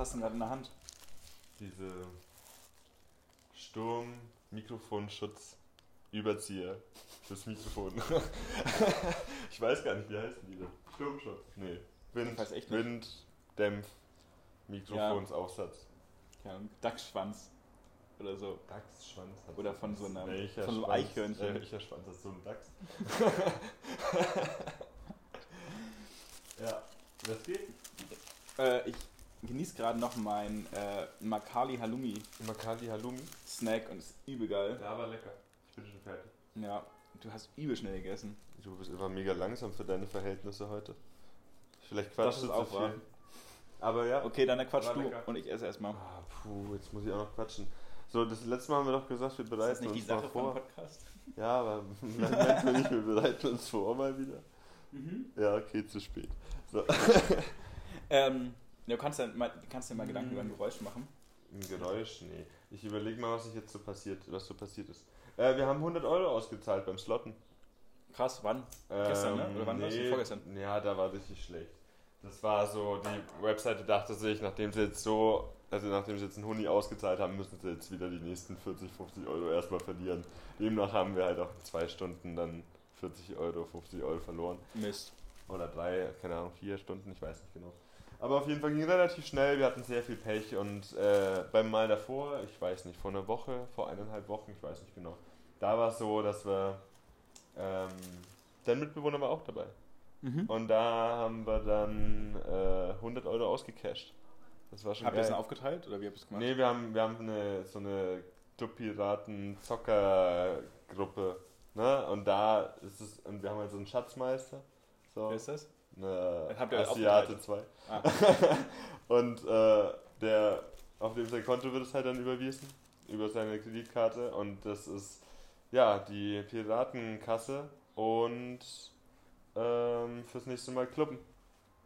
hast du denn gerade in der Hand? Diese Sturm-Mikrofonschutz. Überzieher fürs Mikrofon. ich weiß gar nicht, wie heißen die denn? Sturmschutz. Nee. Wind, nicht. Winddämpf, Mikrofonsaufsatz. Ja, ein Dachsschwanz. Oder so. Dachsschwanz. Oder von so ein- einer- Welcher von so einem Eichhörnchen. Welcher Schwanz hat so einen Dachs? ja, das geht. Äh, ich genieße gerade noch mein äh, Makali Halloumi Makali Halloumi. Snack und ist übel geil. Ja, aber lecker. Ich bin schon fertig. Ja, du hast übel schnell gegessen. Du bist immer mega langsam für deine Verhältnisse heute. Vielleicht quatschst ist du auch zu wahr. viel. Aber ja. Okay, dann quatsch War du lecker. und ich esse erstmal. Ah, puh, jetzt muss ich auch noch quatschen. So, das letzte Mal haben wir doch gesagt, wir Ist bereiten das nicht die uns mal Sache vom vor. Podcast? Ja, aber Moment wir nicht, wir bereiten uns vor mal wieder. Mhm. Ja, okay, zu spät. So. Ähm, ja, du kannst ja mal, kannst dir mal Gedanken Mhm. über ein Geräusch machen. Ein Geräusch? Nee. Ich überlege mal, was sich jetzt so passiert, was so passiert ist. Äh, wir haben 100 Euro ausgezahlt beim Slotten. Krass, wann? Gestern, ne? Oder wann war's? nee, Vorgestern? Ja, da war richtig schlecht. Das war so, die Webseite dachte sich, nachdem sie jetzt so, also nachdem sie jetzt einen Huni ausgezahlt haben, müssen sie jetzt wieder die nächsten 40, 50 Euro erstmal verlieren. Demnach haben wir halt auch in zwei Stunden dann 40 Euro, 50 Euro verloren. Mist. Oder drei, keine Ahnung, vier Stunden, ich weiß nicht genau. Aber auf jeden Fall ging relativ schnell, wir hatten sehr viel Pech und äh, beim Mal davor, ich weiß nicht, vor einer Woche, vor eineinhalb Wochen, ich weiß nicht genau, da war es so, dass wir, ähm, dein Mitbewohner war auch dabei. Mhm. Und da haben wir dann äh, 100 Euro ausgecasht. Das war schon Habt ihr das dann aufgeteilt oder wie habt ihr es gemacht? Nee, wir haben, wir haben eine, so eine Club-Piraten-Zocker-Gruppe. Ne? Und da ist es, und wir haben halt so einen Schatzmeister. So, Wer ist das? Eine Asiate 2. Ah. und äh, der, auf dem sein Konto wird es halt dann überwiesen. Über seine Kreditkarte. Und das ist, ja, die Piratenkasse. Und ähm, fürs nächste Mal Clubben.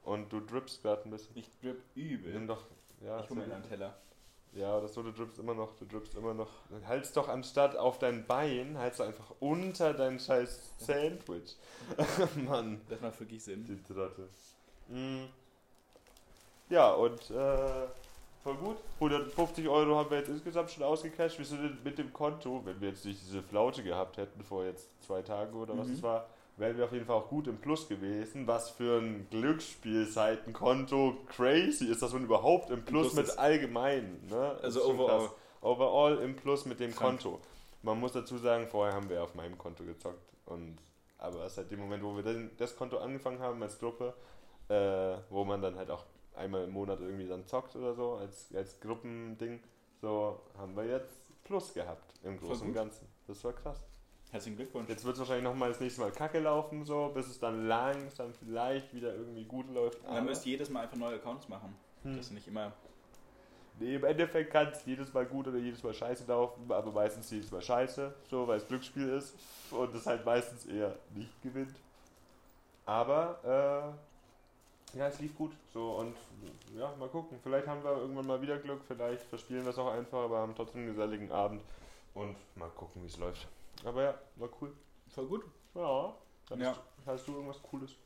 Und du drippst gerade ein bisschen. Ich drip übel. Nimm doch, ja, ich hol mir einen. Teller. Ja, oder so, du drippst immer noch, du drippst immer noch. Halt's doch anstatt auf dein Bein, halt's du einfach unter dein scheiß Sandwich. Mann, Das macht wirklich Sinn. die Trotte. Mm. Ja, und äh, voll gut. 150 Euro haben wir jetzt insgesamt schon ausgecasht. Wir sind mit dem Konto, wenn wir jetzt nicht diese Flaute gehabt hätten vor jetzt zwei Tagen oder was Mhm. es war, wären wir auf jeden Fall auch gut im Plus gewesen. Was für ein Glücksspielseitenkonto crazy ist, dass man überhaupt im Plus, Plus mit allgemein. Ne? Das Also overall. Overall im Plus mit dem Krank. Konto. Man muss dazu sagen, vorher haben wir auf meinem Konto gezockt. Und, aber seit dem Moment, wo wir dann das Konto angefangen haben als Gruppe, äh, wo man dann halt auch einmal im Monat irgendwie dann zockt oder so, als, als Gruppending, so haben wir jetzt Plus gehabt im Großen und. Ganzen. Das war krass. Herzlichen Glückwunsch. Jetzt wird es wahrscheinlich nochmal das nächste Mal kacke laufen, so, bis es dann langsam vielleicht wieder irgendwie gut läuft. Und dann müsst ihr jedes Mal einfach neue Accounts machen. Hm. Das ist nicht immer. Nee, im Endeffekt kann es jedes Mal gut oder jedes Mal scheiße laufen, aber meistens jedes Mal scheiße, so, weil es Glücksspiel ist und es halt meistens eher nicht gewinnt. Aber, äh, ja, es lief gut, so, und ja, mal gucken. Vielleicht haben wir irgendwann mal wieder Glück, vielleicht verspielen wir es auch einfach, aber haben trotzdem einen geselligen Abend und mal gucken, wie es läuft. Aber ja, war cool. Voll gut. Ja. Hast, Ja. hast du irgendwas Cooles?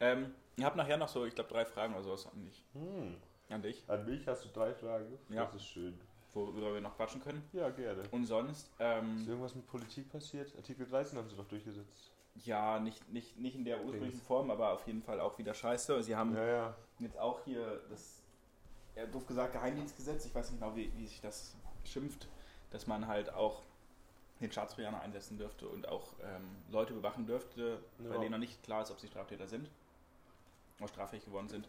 Ähm, ihr habt nachher noch so, ich glaube, drei Fragen oder sowas an dich. Hm. An dich, An mich hast du drei Fragen. Ja. Das ist schön. worüber wir noch quatschen können. Ja, gerne. Und sonst, Ist ähm, irgendwas mit Politik passiert? Artikel 13 haben sie doch durchgesetzt. ja, nicht, nicht, nicht in der ursprünglichen. Form, aber auf jeden Fall auch wieder scheiße. Sie haben Ja, ja. jetzt auch hier das, ja, doof gesagt, Geheimdienstgesetz, ich weiß nicht genau, wie, wie sich das schimpft, dass man halt auch den Staatstrojaner einsetzen dürfte und auch ähm, Leute bewachen dürfte, bei Ja. denen noch nicht klar ist, ob sie Straftäter sind, oder straffähig geworden sind.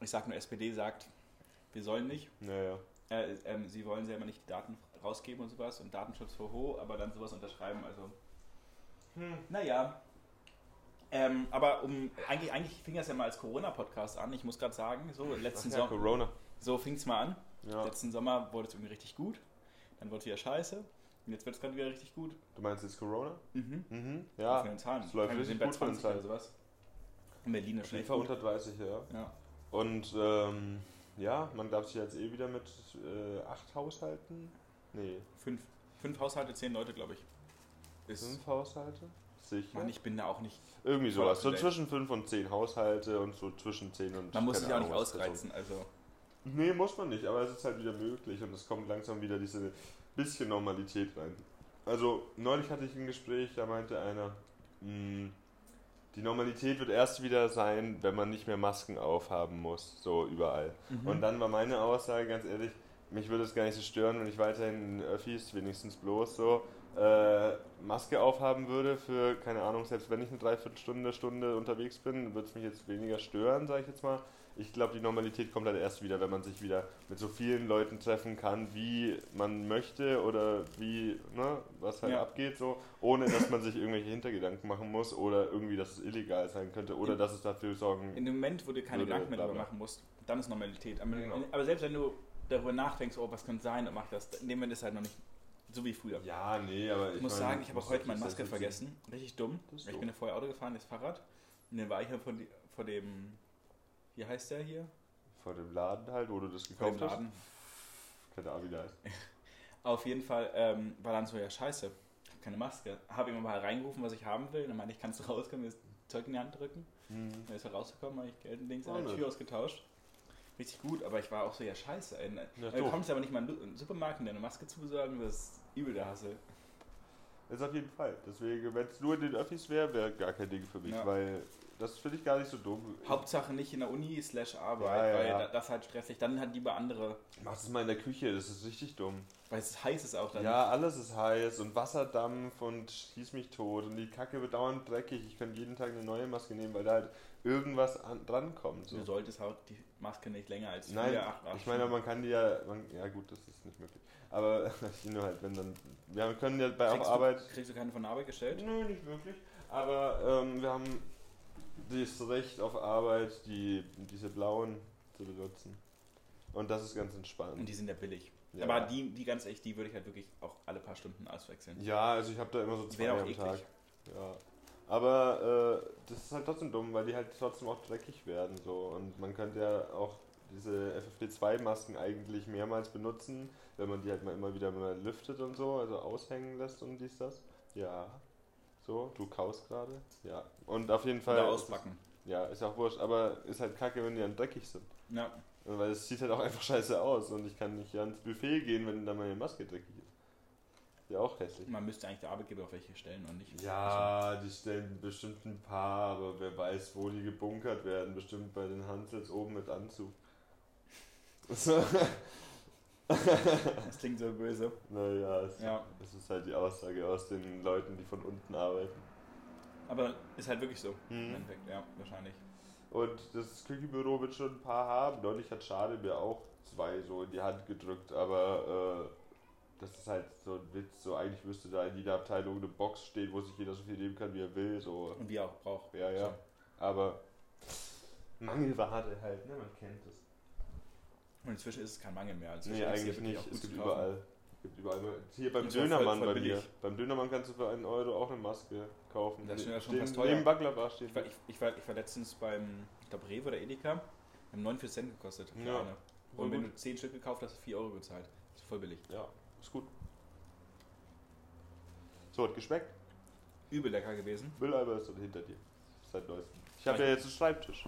Ich sage nur, SPD sagt, wir sollen nicht. Ja, ja. Äh, ähm, sie wollen selber nicht die Daten rausgeben und sowas und Datenschutz vor ho, aber dann sowas unterschreiben. Also, Hm. naja. Ähm, aber um eigentlich, eigentlich fing das ja mal als Corona-Podcast an. Ich muss gerade sagen, so letzten Ach ja, Sommer, Corona. so fing es mal an. Ja. Letzten Sommer wurde es irgendwie richtig gut. Dann wurde es wieder scheiße. Jetzt wird es gerade wieder richtig gut. Du meinst jetzt Corona? Mhm. Mhm. Ja. den Zahlen. es läuft richtig bei gut den 20 oder sowas. In Berlin ist Auf gut. unter 30, ja. Ja. Und ähm, ja, man darf sich jetzt eh wieder mit äh, acht Haushalten. Nee, Fünf, fünf Haushalte, zehn Leute, glaube ich. Ist, fünf Haushalte? Sicher. Mann, ich bin da auch nicht. Irgendwie sowas. So zwischen fünf und zehn Haushalte und so zwischen zehn und. Man muss sich auch nicht Ahnung, ausreizen. Also, Nee, muss man nicht, aber es ist halt wieder möglich und es kommt langsam wieder diese bisschen Normalität rein. Also, neulich hatte ich ein Gespräch, da meinte einer, mh, die Normalität wird erst wieder sein, wenn man nicht mehr Masken aufhaben muss, so überall. Mhm. Und dann war meine Aussage, ganz ehrlich, mich würde es gar nicht so stören, wenn ich weiterhin in Öffis, wenigstens bloß so, äh, Maske aufhaben würde für, keine Ahnung, selbst wenn ich eine Dreiviertelstunde, Stunde unterwegs bin, würde es mich jetzt weniger stören, sage ich jetzt mal. Ich glaube, die Normalität kommt halt erst wieder, wenn man sich wieder mit so vielen Leuten treffen kann, wie man möchte oder wie, ne, was halt Ja. abgeht, so, ohne dass man sich irgendwelche Hintergedanken machen muss oder irgendwie, dass es illegal sein könnte oder In- dass es dafür sorgen. In dem Moment, wo du keine Gedanken mehr darüber machen musst, dann ist Normalität. Aber, Genau. aber selbst wenn du darüber nachdenkst, oh, was könnte sein und mach das, in dem Moment ist halt noch nicht so wie früher. Ja, nee, aber ich Ich muss meine, sagen, ich habe auch heute meine Maske vergessen. Richtig dumm. Ich bin ja vorher Auto gefahren, das Fahrrad. Und dann war ich ja vor, die, vor dem, wie heißt der hier? Vor dem Laden halt, wo du das Vor dem gekauft Laden. hast. Keine Ahnung, wie der heißt. Auf jeden Fall ähm, war dann so, ja scheiße, ich habe keine Maske. Habe ihm mal reingerufen, was ich haben will. Und dann meinte ich, kannst du rauskommen, mir das Zeug in die Hand drücken. Dann ist er rausgekommen, habe ich Geld und Oh, an der nett. Tür ausgetauscht. Richtig gut, aber ich war auch so, ja scheiße. Ey. Ja, du doof. kommst aber nicht mal in den Supermarkt, um dir eine Maske zu besorgen, das ist übel der Hassel. Das auf jeden Fall. Deswegen, wenn es nur in den Öffis wäre, wäre gar kein Ding für mich, Ja. weil das finde ich gar nicht so dumm. Hauptsache nicht in der Uni slash Arbeit, Ja, ja, weil ja. da- das ist halt stressig. Dann hat lieber andere, Mach das mal in der Küche, das ist richtig dumm. weil es heiß ist auch dann. Ja, alles ist heiß und Wasserdampf und schieß mich tot und die Kacke wird dauernd dreckig. Ich könnte jeden Tag eine neue Maske nehmen, weil da halt irgendwas an, drankommt. So. Du solltest halt die Maske nicht länger als Nein, vier, acht, acht ich meine, man kann die ja, man, ja gut, das ist nicht möglich. Aber ich nur halt, wenn dann, wir können ja bei kriegst auch Arbeit, Du, kriegst du keine von der Arbeit gestellt? Nö, nicht wirklich. Aber ähm, wir haben das Recht auf Arbeit, die, diese blauen zu benutzen. Und das ist ganz Und entspannt. die sind ja billig. Ja. Aber die, die ganz echt, die würde ich halt wirklich auch alle paar Stunden auswechseln. Ja, also ich habe da immer so zwei am eklig. Tag. Ja. Aber äh, das ist halt trotzdem dumm, weil die halt trotzdem auch dreckig werden. So. Und man könnte ja auch diese FFP2-Masken eigentlich mehrmals benutzen, wenn man die halt mal immer wieder mal lüftet und so, also aushängen lässt und dies, das. Ja. So, du kaust gerade. Ja. Und auf jeden Fall. Oder ist es- auspacken. Ja, ist auch wurscht, aber ist halt kacke, wenn die dann dreckig sind. Ja. Weil es sieht halt auch einfach scheiße aus und ich kann nicht ans Buffet gehen, wenn da meine Maske dreckig ist. Ja, auch hässlich. Man müsste eigentlich der Arbeitgeber auf welche stellen und nicht. Ja, die stellen bestimmt ein paar, aber wer weiß, wo die gebunkert werden. Bestimmt bei den Hansels oben mit Anzug. So. Das klingt so böse. naja, es, Ja. es ist halt die Aussage aus den Leuten, die von unten arbeiten. Aber ist halt wirklich so. Im Mhm. Endeffekt, ja, wahrscheinlich. Und das Küchenbüro wird schon ein paar haben. Neulich hat Schade mir auch zwei so in die Hand gedrückt, aber äh, das ist halt so ein Witz. So eigentlich müsste da in jeder Abteilung eine Box stehen, wo sich jeder so viel nehmen kann, wie er will. So. Und wie er auch braucht. Ja, ja. Aber Mangelware halt, ne? Man kennt es. Und inzwischen ist es kein Mangel mehr. Also Nee, inzwischen eigentlich gibt's nicht. Es auch gibt gut zu kaufen. überall. Es gibt überall. Hier beim zwar Dönermann voll- voll bei mir. billig. Beim Dönermann kannst du für einen Euro auch eine Maske kaufen. Das ist ja schon fast teuer. Neben Baklava steht. Ich war, ich, ich, war, ich war letztens beim, ich glaube, Rewe oder Edeka. Haben 49 Cent gekostet. Ja, eine. Und wenn du 10 Stück gekauft hast, hast du 4 Euro gezahlt. Das ist voll billig. Ja, ist gut. So, hat geschmeckt. Übel lecker gewesen. Mülleimer ist hinter dir. Seit neuestem. Ich habe Ja, jetzt einen Schreibtisch.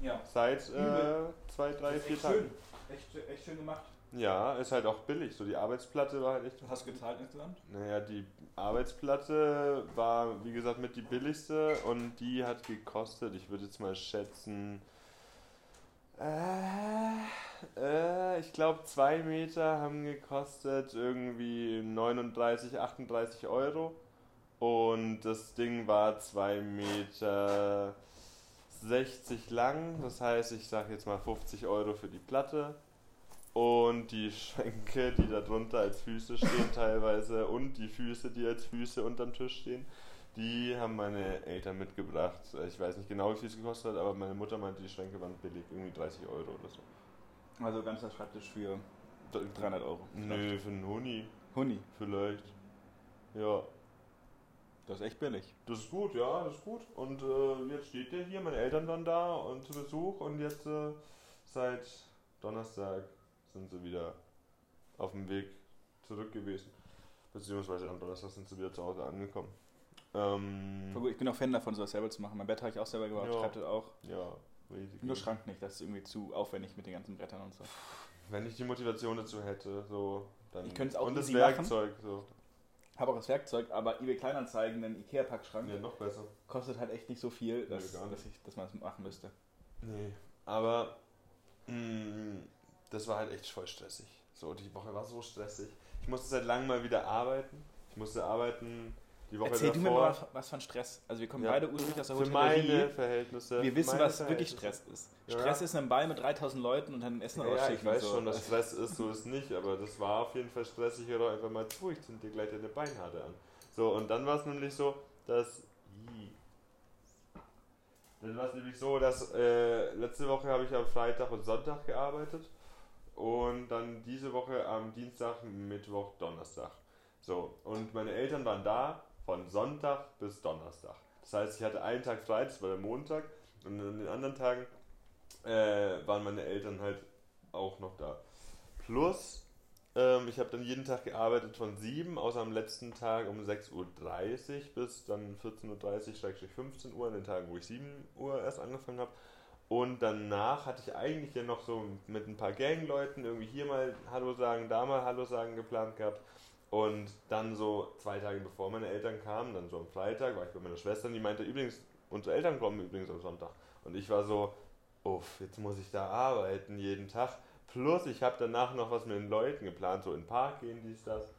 Ja. Seit äh, zwei, drei, vier echt Tagen. schön. Echt, echt schön gemacht. Ja, ist halt auch billig. So die Arbeitsplatte war halt echt. Du hast gezahlt insgesamt? Naja, die Arbeitsplatte war, wie gesagt, mit die billigste und die hat gekostet, ich würde jetzt mal schätzen, äh, äh, ich glaube, zwei Meter haben gekostet irgendwie 39, 38 Euro. Und das Ding war zwei Meter 60 lang, das heißt, ich sage jetzt mal 50 Euro für die Platte. Und die Schränke, die da drunter als Füße stehen teilweise und die Füße, die als Füße unterm Tisch stehen, die haben meine Eltern mitgebracht. Ich weiß nicht genau, wie viel es gekostet hat, aber meine Mutter meinte, die Schränke waren billig, irgendwie 30 Euro oder so. Also ganzer Schreibtisch für 300 Euro. Nö, für einen Huni Huni. vielleicht. Ja, Das ist echt billig. das ist gut, ja, das ist gut. Und äh, jetzt steht der hier, meine Eltern waren da und zu Besuch und jetzt äh, seit Donnerstag sind sie wieder auf dem Weg zurück gewesen. Beziehungsweise am Donnerstag sind sie wieder zu Hause angekommen. Ähm. Ich bin auch Fan davon, sowas selber zu machen. Mein Bett habe ich auch selber gebaut, Ja. Schreibtisch auch. ja, riesige. Nur Schrank nicht, das ist irgendwie zu aufwendig mit den ganzen Brettern und so. Wenn ich die Motivation dazu hätte, so, dann. Ich könnte es auch Und das easy machen. Werkzeug, so. Habe auch das Werkzeug, aber eBay Kleinanzeigen, einen Ikea-Packschrank, Nee, noch besser. kostet halt echt nicht so viel, dass, nicht. dass, ich, dass man das machen müsste. Nee. Aber mh, das war halt echt voll stressig. So, die Woche war so stressig. Ich musste seit langem mal wieder arbeiten. Ich musste arbeiten die Woche Erzähl davor. du mir mal was, was von Stress. Also wir kommen Ja. beide ursprünglich aus der für Hotellerie. meine Verhältnisse. wir wissen, was wirklich. Stress ist. Ja. Stress ist ein Ball mit 3000 Leuten und dann Essen Ja, ausschicken. ich weiß so. schon, dass Stress ist, so ist nicht, aber das war auf jeden Fall stressig. Hör doch einfach mal zu, ich zünd dir gleich deine Beinhaare an. So, und dann war es nämlich so, dass. Dann war es nämlich so, dass äh, letzte Woche habe ich am Freitag und Sonntag gearbeitet und dann diese Woche am Dienstag, Mittwoch, Donnerstag. So, und meine Eltern waren da von Sonntag bis Donnerstag. Das heißt, ich hatte einen Tag frei, das war der Montag, und an den anderen Tagen äh, waren meine Eltern halt auch noch da. Plus, ähm, ich habe dann jeden Tag gearbeitet von 7, außer am letzten Tag um 6.30 Uhr bis dann 14.30 Uhr, 15 Uhr, an den Tagen, wo ich 7 Uhr erst angefangen habe. Und danach hatte ich eigentlich ja noch so mit ein paar Gangleuten irgendwie hier mal Hallo sagen, da mal Hallo sagen geplant gehabt. Und dann so zwei Tage bevor meine Eltern kamen, dann so am Freitag, war ich bei meiner Schwester und die meinte übrigens, unsere Eltern kommen übrigens am Sonntag. Und ich war so, uff, jetzt muss ich da arbeiten jeden Tag. Plus ich habe danach noch was mit den Leuten geplant, so in den Park gehen, dies, das.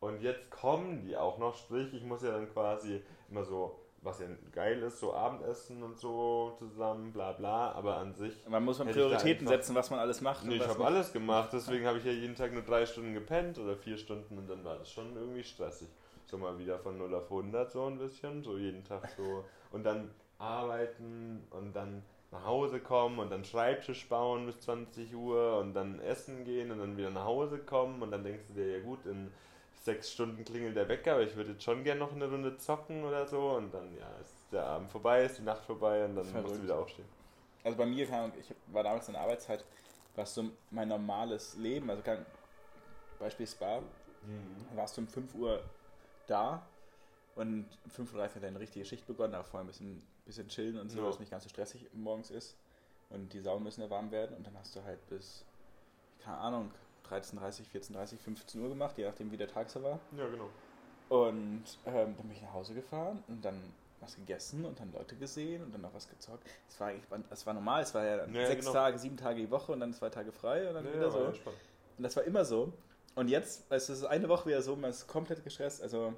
Und jetzt kommen die auch noch, sprich, ich muss ja dann quasi immer so, was ja geil ist, so Abendessen und so zusammen, bla bla, aber an sich Man muss man Prioritäten setzen, was man alles macht. Nee, ich habe alles gemacht, deswegen habe ich ja jeden Tag nur drei Stunden gepennt oder vier Stunden und dann war das schon irgendwie stressig. So mal wieder von 0 auf 100 so ein bisschen, so jeden Tag so. Und dann arbeiten und dann nach Hause kommen und dann Schreibtisch bauen bis 20 Uhr und dann essen gehen und dann wieder nach Hause kommen und dann denkst du dir, ja gut, in sechs Stunden klingelt der Wecker, aber ich würde jetzt schon gerne noch eine Runde zocken oder so und dann, ja, ist der Abend vorbei, ist die Nacht vorbei und dann musst Verrückt. du wieder aufstehen. Also bei mir, keine Ahnung, ich war damals in der Arbeitszeit, was so mein normales Leben, also kein Beispiel Spa, warst du um 5 Uhr da und um 5.30 Uhr hat deine richtige Schicht begonnen, da vorher ein bisschen, bisschen chillen und so, Ja. dass es nicht ganz so stressig morgens ist. Und die Saunen müssen ja warm werden und dann hast du halt bis, keine Ahnung, 13.30 14.30 15 Uhr gemacht, je nachdem wie der Tag so war. Ja, genau. Und ähm, dann bin ich nach Hause gefahren und dann was gegessen und dann Leute gesehen und dann noch was gezockt. Es war eigentlich, es war normal, es war ja, dann Ja, sechs genau. Tage, sieben Tage die Woche und dann zwei Tage frei und dann Ja, wieder ja, so. Und das war immer so. Und jetzt, also es ist eine Woche wieder so, man ist komplett gestresst. Also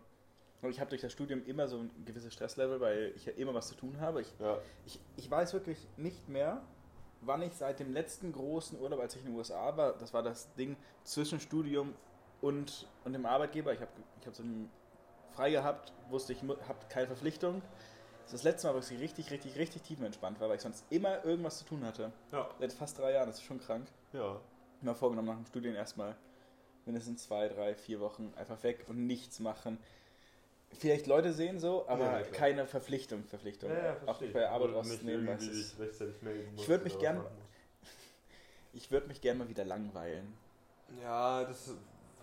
ich habe durch das Studium immer so ein gewisses Stresslevel, weil ich ja immer was zu tun habe. Ich, ich, ich weiß wirklich nicht mehr, wann ich seit dem letzten großen Urlaub, als ich in den USA war, das war das Ding zwischen Studium und, und dem Arbeitgeber. Ich habe ich hab so ein frei gehabt, wusste ich habe keine Verpflichtung. Das ist das letzte Mal, wo ich richtig, richtig, richtig tiefenentspannt war, weil ich sonst immer irgendwas zu tun hatte. Ja. Seit fast drei Jahren, das ist schon krank. Ja. Mir vorgenommen, nach dem Studium erstmal mindestens zwei, drei, vier Wochen einfach weg und nichts machen. Vielleicht Leute sehen so, aber Ja, ja, keine Verpflichtung. Verpflichtung. auch nicht bei Arbeit irgendwie weil es ist- dich rechtzeitig melden musst würd mich oder gern- was machen musst. Ich würde mich gerne mal wieder langweilen. Ja, das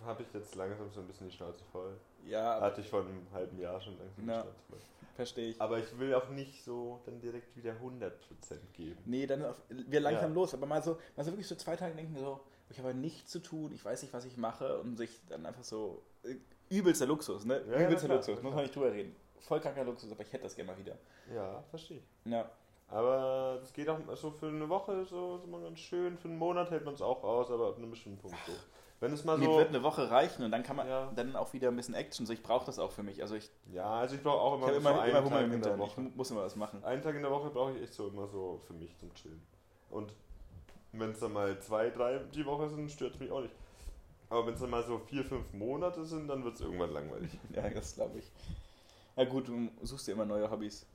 habe ich jetzt langsam so ein bisschen die Schnauze voll. Ja, Hatte ich vor einem halben Jahr schon langsam Ja. die Schnauze voll. verstehe ich. Aber ich will auch nicht so dann direkt wieder 100% geben. Nee, dann auf, wir langsam Ja. los. Aber mal so, mal so wirklich so zwei Tage denken, so, ich habe nichts zu tun, ich weiß nicht, was ich mache und sich dann einfach so äh, übelster Luxus, ne? Ja, übelster klar, Luxus, muss man nicht drüber reden. Voll kranker Luxus, aber ich hätte das gerne mal wieder. Ja, verstehe ich. Ja. Aber das geht auch so für eine Woche so, so mal ganz schön. Für einen Monat hält man es auch aus, aber ab einem bestimmten Punkt so. Wenn es mal Mir so. wird eine Woche reichen und dann kann man Ja. dann auch wieder ein bisschen Action. So, ich brauche das auch für mich. Also ich, Ja, also ich brauche auch ich immer, so immer, einen immer Tag in der. Ich Woche. mu- muss immer was machen. Einen Tag in der Woche brauche ich echt so immer so für mich zum Chillen. Und wenn es dann mal zwei, drei die Woche sind, stört es mich auch nicht. Aber wenn es dann mal so vier, fünf Monate sind, dann wird es irgendwann langweilig. Ja, das glaube ich. Ja gut, du suchst dir immer neue Hobbys.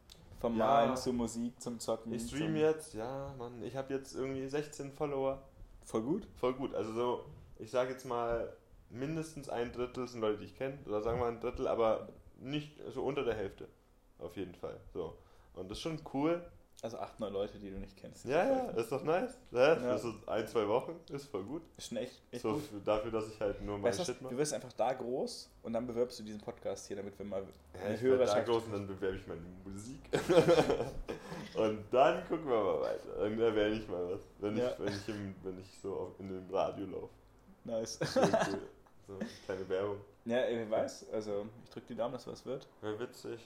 Vom Ja. Malen zur Musik, zum Zocken. Ich stream jetzt, ja, Mann, ich habe jetzt irgendwie 16 Follower. Voll gut. Voll gut. Also so, ich sage jetzt mal, mindestens ein Drittel sind Leute, die ich kenne. Oder sagen wir ein Drittel, aber nicht so unter der Hälfte. Auf jeden Fall. So. Und das ist schon cool. Also acht, neun Leute, die du nicht kennst. Ja, ja, ist doch nice. Ja, Für so ein, zwei Wochen ist voll gut. Ist schon echt, echt So gut. für, dafür, dass ich halt nur mein Weißt du? Shit du mache. wirst einfach da groß und dann bewirbst du diesen Podcast hier, damit wir mal Ja, eine ich werde da groß und dann bewerbe ich meine Musik. und dann gucken wir mal weiter. Dann erwähne ich mal was. Wenn Ja. ich, wenn ich, im, wenn ich so auf, in dem Radio laufe. Nice. So eine kleine Werbung. Ja, wer weiß. Also, ich drücke die Daumen, dass was wird. Wäre witzig.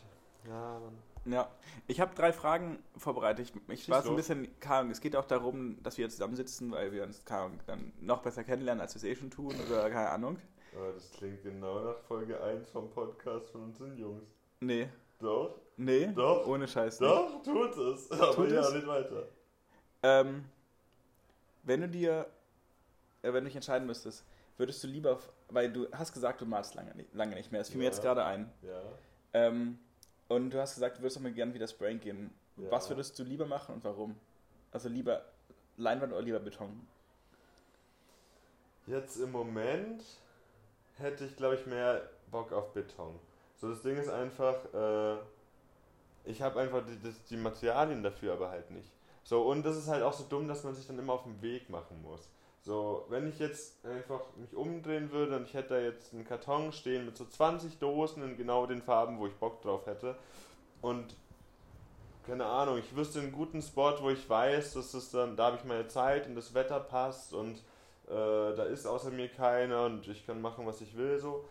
Ja, Mann. Ja, ich habe drei Fragen vorbereitet. Ich, ich war so ein bisschen, keine es geht auch darum, dass wir jetzt zusammensitzen, weil wir uns, Ahnung, dann noch besser kennenlernen, als wir es eh schon tun oder keine Ahnung. Aber das klingt genau nach Folge 1 vom Podcast von unseren Jungs. Nee, Doch, nee, Doch. ohne Scheiß nicht. doch, tut es. Aber Tut ja, es? nicht weiter. Ähm, wenn du dir, äh, wenn du dich entscheiden müsstest, würdest du lieber, weil du hast gesagt, du malst lange, nicht- lange nicht mehr, das fiel mir Ja. jetzt gerade ein. Ja. Ähm, und du hast gesagt, du würdest auch mal gern wieder Sprayen gehen. Ja. Was würdest du lieber machen und warum? Also lieber Leinwand oder lieber Beton? Jetzt im Moment hätte ich, glaube ich, mehr Bock auf Beton. So, das Ding ist einfach, äh, ich habe einfach die, das, die Materialien dafür aber halt nicht. So, und das ist halt auch so dumm, dass man sich dann immer auf den Weg machen muss. So, wenn ich jetzt einfach mich umdrehen würde und ich hätte da jetzt einen Karton stehen mit so 20 Dosen in genau den Farben, wo ich Bock drauf hätte. Und keine Ahnung, ich wüsste einen guten Spot, wo ich weiß, dass es dann, da habe ich meine Zeit und das Wetter passt und äh, da ist außer mir keiner und ich kann machen, was ich will, so,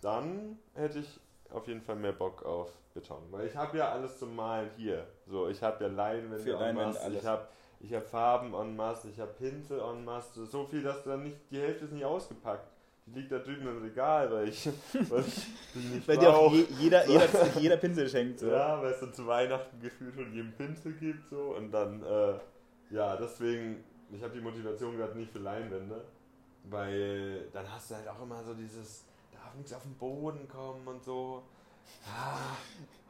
dann hätte ich auf jeden Fall mehr Bock auf Beton. Weil ich habe ja alles zum Malen hier. So, ich habe ja Leinwände Für Leinwände ich habe ich hab Farben en masse, ich habe Pinsel en masse, so viel, dass dann nicht, die Hälfte ist nicht ausgepackt. Die liegt da drüben im Regal, weil ich, weil ich nicht Weil dir auch je, jeder, So. jeder, jeder Pinsel schenkt. So. Ja, weil es dann zu Weihnachten gefühlt von jedem Pinsel gibt so und dann, äh, ja, deswegen, ich habe die Motivation gerade nicht für Leinwände, weil dann hast du halt auch immer so dieses, darf nichts auf den Boden kommen und so. Ah,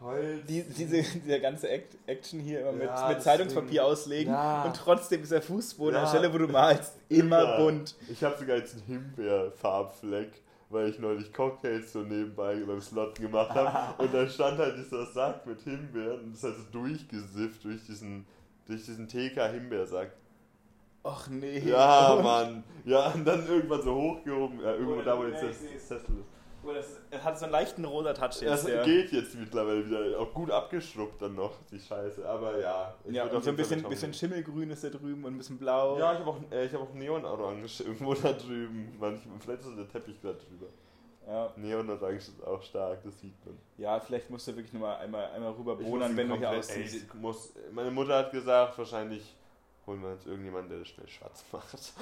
Holz. Die, diese, dieser ganze Act, Action hier immer mit, Ja, mit Zeitungspapier auslegen Ja. und trotzdem ist der Fußboden an der Ja. Stelle, wo du malst, immer bunt. Ich habe sogar jetzt einen Himbeerfarbfleck, weil ich neulich Cocktails so nebenbei beim Slot gemacht habe. und da stand halt dieser Sack mit Himbeeren und das halt so durchgesifft durch diesen, durch diesen TK-Himbeersack. Och nee. Ja, Mann. Ja, und dann irgendwann so hochgehoben. Ja, irgendwo da, wo ja, jetzt seh's. Sessel ist. Das, es hat so einen leichten rosa Touch Das jetzt. Ja, geht jetzt mittlerweile wieder. Auch gut abgeschrubbt dann noch, die Scheiße. Aber ja. ich ja und so ein bisschen, bisschen. Schimmelgrün ist da drüben und ein bisschen blau. Ja, ich habe auch, äh, ich hab auch Neonorange irgendwo da drüben. Manchmal, vielleicht ist der Teppich gerade drüber. Ja. Neonorange ist auch stark, das sieht man. Ja, vielleicht musst du wirklich nochmal einmal, einmal rüber muss wenn du hier ey, aussiehst. muss, meine Mutter hat gesagt, wahrscheinlich holen wir uns irgendjemanden, der das schnell schwarz macht.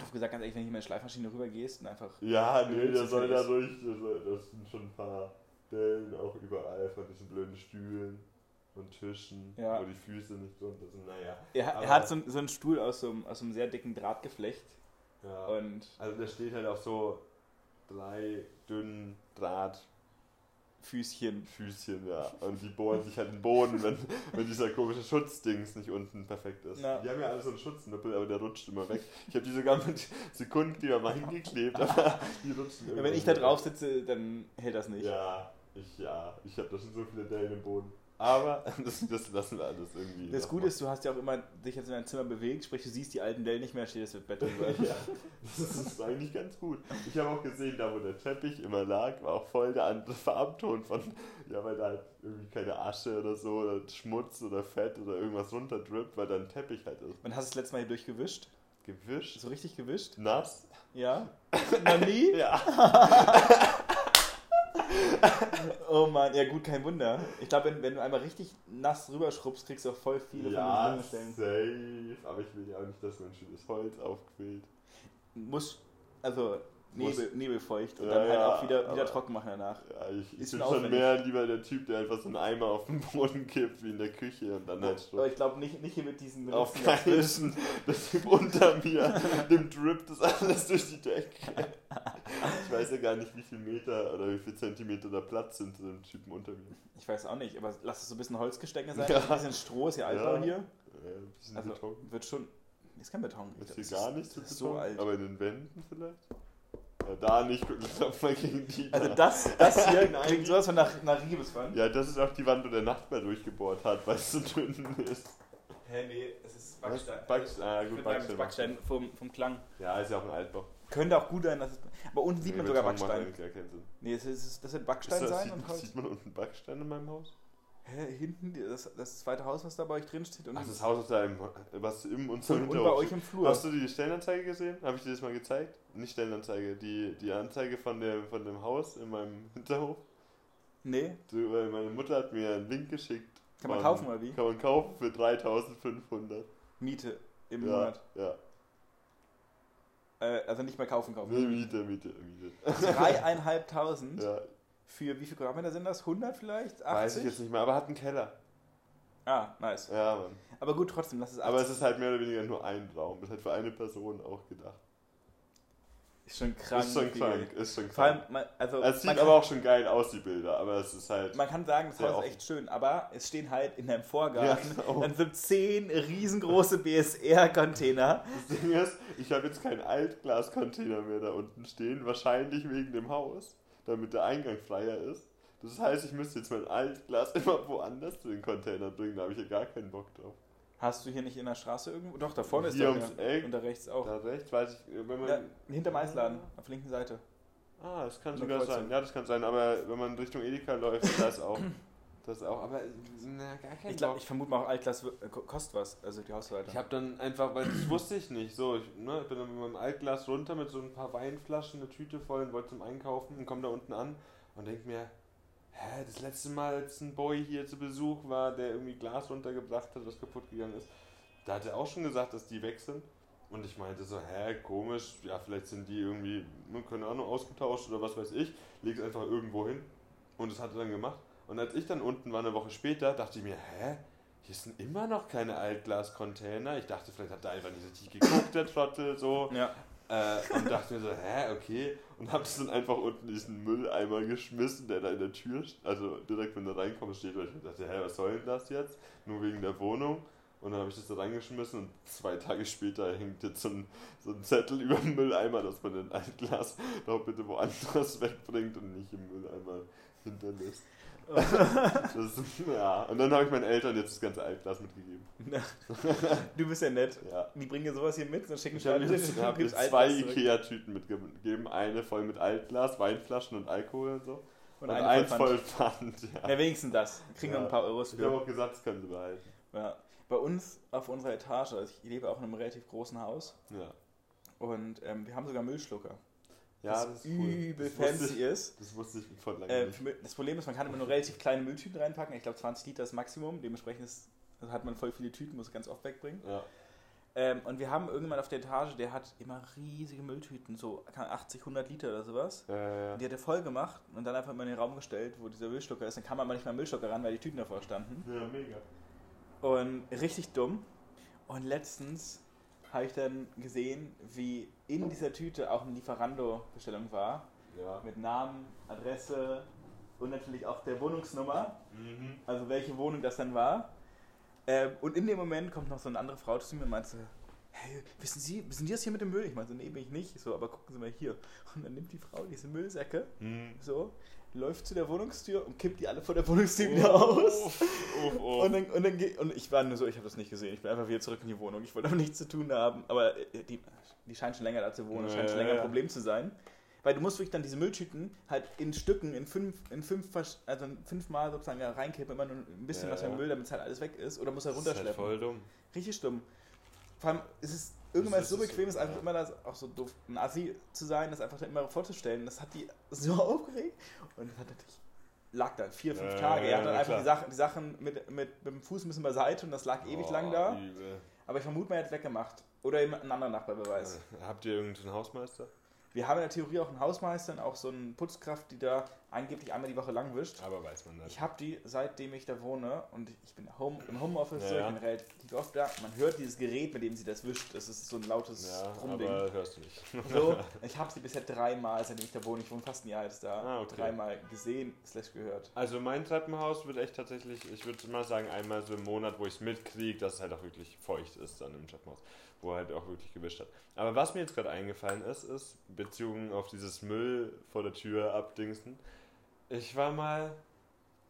Doch gesagt, ganz ehrlich, wenn du hier mit der Schleifmaschine rüber gehst und einfach. Ja, nee, der soll da durch. Das sind schon ein paar Dellen auch überall von diesen blöden Stühlen und Tischen, Ja. wo die Füße nicht drunter sind. Naja. Er, er hat so, einen- so einen Stuhl aus so, einem, aus so einem sehr dicken Drahtgeflecht. Ja. Und Also der steht halt auf so drei dünnen Drahtfüßchen, Füßchen. ja. Und die bohren sich halt den Boden, wenn, wenn dieser komische Schutzdings nicht unten perfekt ist. Ja. Die haben ja alle so einen Schutznippel, aber der rutscht immer weg. Ich habe die sogar mit Sekundenkleber mal hingeklebt, aber die rutschen Ja, immer wenn ich da drauf sitze, dann hält das nicht. Ja, ich ja. Ich habe da schon so viele Dellen im Boden. Aber das, das lassen wir alles irgendwie. Das Gute ist, du hast ja auch immer dich jetzt in deinem Zimmer bewegt, sprich, du siehst die alten Dellen nicht mehr, steht das Bett drüber. ja, das ist eigentlich ganz gut. Ich habe auch gesehen, da wo der Teppich immer lag, war auch voll der andere Farbton von, ja, weil da halt irgendwie keine Asche oder so, oder Schmutz oder Fett oder irgendwas runterdrippt, weil da ein Teppich halt ist. Und hast du das letzte Mal hier durchgewischt? Gewischt, So richtig gewischt? nass. Ja? Noch nie? Ja. Oh Mann, ja gut, kein Wunder. Ich glaube, wenn, wenn du einmal richtig nass rüberschrubbst, kriegst du auch voll viele Ja, von diesen safe. Stellen. Aber ich will ja auch nicht, dass mein schönes Holz aufquillt. Muss, also Nebel, nebelfeucht und Ja, dann halt ja, auch wieder, wieder trocken machen danach. Ja, ich, ich bin schon mehr lieber der Typ, der einfach so einen Eimer auf den Boden kippt, wie in der Küche und dann halt Aber ich glaube nicht, nicht hier mit diesen Auf keinen das Typ unter mir, dem drippt das alles durch die Decke. Ich weiß ja gar nicht, wie viel Meter oder wie viel Zentimeter da Platz sind zu dem Typen unter mir. Ich weiß auch nicht, aber lass es so ein bisschen Holzgestänge sein. Ja. Ein bisschen Stroh ist ja Altbau hier. Ein bisschen Also Beton. wird schon. Ist kein Beton. Ist hier gar nichts ist Beton, so alt. aber in den Wänden vielleicht? Ja, da nicht, mal gegen die. Also da. das, das hier Nein. klingt sowas von nach, nach Riebeswand. Ja, das ist auch die Wand, wo der Nachbar durchgebohrt hat, weil es so dünn ist. Hä, nee, es ist? Backstein. Backstein, ah, gut, Backstein. ist Backstein vom, vom Klang. Ja, ist ja auch ein Altbau. Könnte auch gut sein, dass es. Aber unten sieht Nee, man sogar Backstein. Nee, es ist, das wird Ist Backstein das, sein sieht, und sieht man unten Backstein in meinem Haus? Hä, hinten, das, das zweite Haus, was da bei euch drin steht. Und, Ach, das Haus ist da im, was im unserem und, und bei Hinterhof euch im Flur. Hast du die Stellenanzeige gesehen? Habe ich dir das mal gezeigt? Nicht Stellenanzeige, die, die Anzeige von dem, von dem Haus in meinem Hinterhof. Nee, Du, weil meine Mutter hat mir einen Link geschickt. kann man von- kaufen oder wie? Kann man kaufen für 3500. Miete im Ja, Monat. ja. Äh, also nicht mehr kaufen, Nee, kaufen. Miete, Miete, Miete. Dreieinhalbtausend Ja, für wie viel Quadratmeter sind das? 100 vielleicht? 80? weiß ich jetzt nicht mehr, aber hat einen Keller. Ah, nice. Ja, Mann. Aber gut, trotzdem, lass es 80. Aber es ist halt mehr oder weniger nur ein Raum. Ist halt für eine Person auch gedacht. ist schon krank. ist schon krank, ist schon Vor allem, krank. man, also, Es sieht aber auch schon geil aus, die Bilder, aber es ist halt. man kann sagen, das Haus ist offen. echt schön, aber es stehen halt in deinem Vorgarten, Ja, genau. dann sind zehn riesengroße BSR-Container. Das Ding ist, ich habe jetzt keinen Altglas-Container mehr da unten stehen, wahrscheinlich wegen dem Haus, damit der Eingang freier ist. Das heißt, ich müsste jetzt mein Altglas immer woanders zu den Containern bringen, da habe ich ja gar keinen Bock drauf. Hast du hier nicht in der Straße irgendwo? Doch, da vorne ist Hier ums ja. Eck. Und da rechts auch. Da rechts weiß ich, wenn man. Ja, hinterm Eisladen, auf der linken Seite. Ah, das kann sogar sein. Ja, das kann sein, aber wenn man Richtung Edeka läuft, da ist auch. Das auch, aber na, gar kein Ich glaube, Bock. ich vermute mal auch Altglas äh, ko- kostet was, also die Hausleute. Ich habe dann einfach, weil das wusste ich nicht, so, ich, ne, ich bin dann mit meinem Altglas runter mit so ein paar Weinflaschen, eine Tüte voll und wollte zum Einkaufen und komme da unten an und denk mir, hä, das letzte Mal, als ein Boy hier zu Besuch war, der irgendwie Glas runtergebracht hat, was kaputt gegangen ist, da hat er auch schon gesagt, dass die weg sind. Und ich meinte so, hä, komisch, ja, vielleicht sind die irgendwie, ne, keine Ahnung, ausgetauscht oder was weiß ich, leg es einfach irgendwo hin. Und das hat er dann gemacht. Und als ich dann unten war, eine Woche später, dachte ich mir, hä, hier sind immer noch keine Altglas-Container. Ich dachte, vielleicht hat er einfach nicht richtig geguckt, der Trottel, so. ja. Äh, und dachte mir so, hä, okay. Und hab das dann einfach unten in diesen Mülleimer geschmissen, der da in der Tür, also direkt wenn du reinkommst, steht. Und ich dachte, hä, was soll denn das jetzt? Nur wegen der Wohnung. Und dann habe ich das da reingeschmissen und zwei Tage später hängt jetzt so ein, so ein Zettel über dem Mülleimer, dass man den Altglas doch bitte woanders wegbringt und nicht im Mülleimer hinterlässt. Das ja, und dann habe ich meinen Eltern jetzt das ganze Altglas mitgegeben. Du bist ja nett. Ja. Die bringen dir sowas hier mit und schicken Ich habe Schreibtisch jetzt, und hab zwei. Ikea-Tüten mitgegeben. Eine voll mit Altglas, Weinflaschen und Alkohol und so. Und, eine eins voll Pfand. Ja. Ja, wenigstens das. Wir kriegen Ja. noch ein paar Euros Ich habe für. auch gesagt, das können sie behalten. Ja. Bei uns auf unserer Etage, also ich lebe auch in einem relativ großen Haus Ja, und ähm, wir haben sogar Müllschlucker. Ja das, das, ist cool. übel wusste fancy ich, ist. das wusste ich von lange Äh, nicht. das Problem ist, man kann immer nur relativ kleine Mülltüten reinpacken. Ich glaube 20 Liter ist Maximum. Dementsprechend ist, also hat man voll viele Tüten, muss ganz oft wegbringen. Ja. Ähm, und wir haben irgendwann auf der Etage, der hat immer riesige Mülltüten, so keine 80, 100 Liter oder sowas. Ja, ja, ja. Die hat er voll gemacht und dann einfach immer in den Raum gestellt, wo dieser Müllschlucker ist. Dann kam man nicht mal Müllschlucker ran, weil die Tüten davor standen. ja, mega. Und richtig dumm. Und letztens habe ich dann gesehen, wie in dieser Tüte auch eine Lieferando-Bestellung war. Ja. Mit Namen, Adresse und natürlich auch der Wohnungsnummer. Mhm. Also welche Wohnung das dann war. Ähm, und in dem Moment kommt noch so eine andere Frau zu mir und meinte, hey, wissen Sie, wissen Sie das hier mit dem Müll? Ich meinte, nee, bin ich nicht. So, aber gucken Sie mal hier. Und dann nimmt die Frau diese Müllsäcke, Mhm. so, läuft zu der Wohnungstür und kippt die alle vor der Wohnungstür wieder aus. Uff, uff, uff. Und, dann, und, dann, ge- und ich war nur so, ich habe das nicht gesehen. Ich bin einfach wieder zurück in die Wohnung. Ich wollte aber nichts zu tun haben. Aber äh, die, die scheint schon länger da zu wohnen. Das scheint schon Ja, länger ein ja. Problem zu sein. Weil du musst wirklich dann diese Mülltüten halt in Stücken, in fünf, in fünf, also fünfmal sozusagen da reinkippen, immer nur ein bisschen Ja, was für ja. Müll, damit es halt alles weg ist. Oder halt das ist halt runterschleppen. voll dumm. Richtig stumm. Vor allem ist es irgendwann ist so- bequem, ist einfach ja. immer das, auch so doof, ein Assi zu sein, das einfach dann immer vorzustellen. Das hat die so aufgeregt. Und das hat natürlich, lag da vier, fünf Ja, Tage. Er hat ja, dann einfach klar. die Sachen, die Sachen mit, mit, mit dem Fuß ein bisschen beiseite und das lag ewig Oh, lang da. übel. Aber ich vermute mal, er hat weggemacht. Oder eben ein anderer Nachbar beweist. Äh, Habt ihr irgendeinen Hausmeister? Wir haben in der Theorie auch einen Hausmeister und auch so eine Putzkraft, die da angeblich einmal die Woche lang wischt. Aber weiß man nicht. Ich habe die, seitdem ich da wohne und ich bin Home, im Homeoffice, Ja, so, ich bin relativ oft da. Man hört dieses Gerät, mit dem sie das wischt. Das ist so ein lautes Ja, Brummding. aber hörst du nicht. So, ich habe sie bisher dreimal, seitdem ich da wohne. Ich wohne fast ein Jahr jetzt da. Ah, okay. Dreimal gesehen, slash gehört. Also mein Treppenhaus wird echt tatsächlich, ich würde mal sagen, einmal so im Monat, wo ich es mitkriege, dass es halt auch wirklich feucht ist dann im Treppenhaus, wo er halt auch wirklich gewischt hat. Aber was mir jetzt gerade eingefallen ist, ist, bezogen auf dieses Müll vor der Tür abdingsen, ich war mal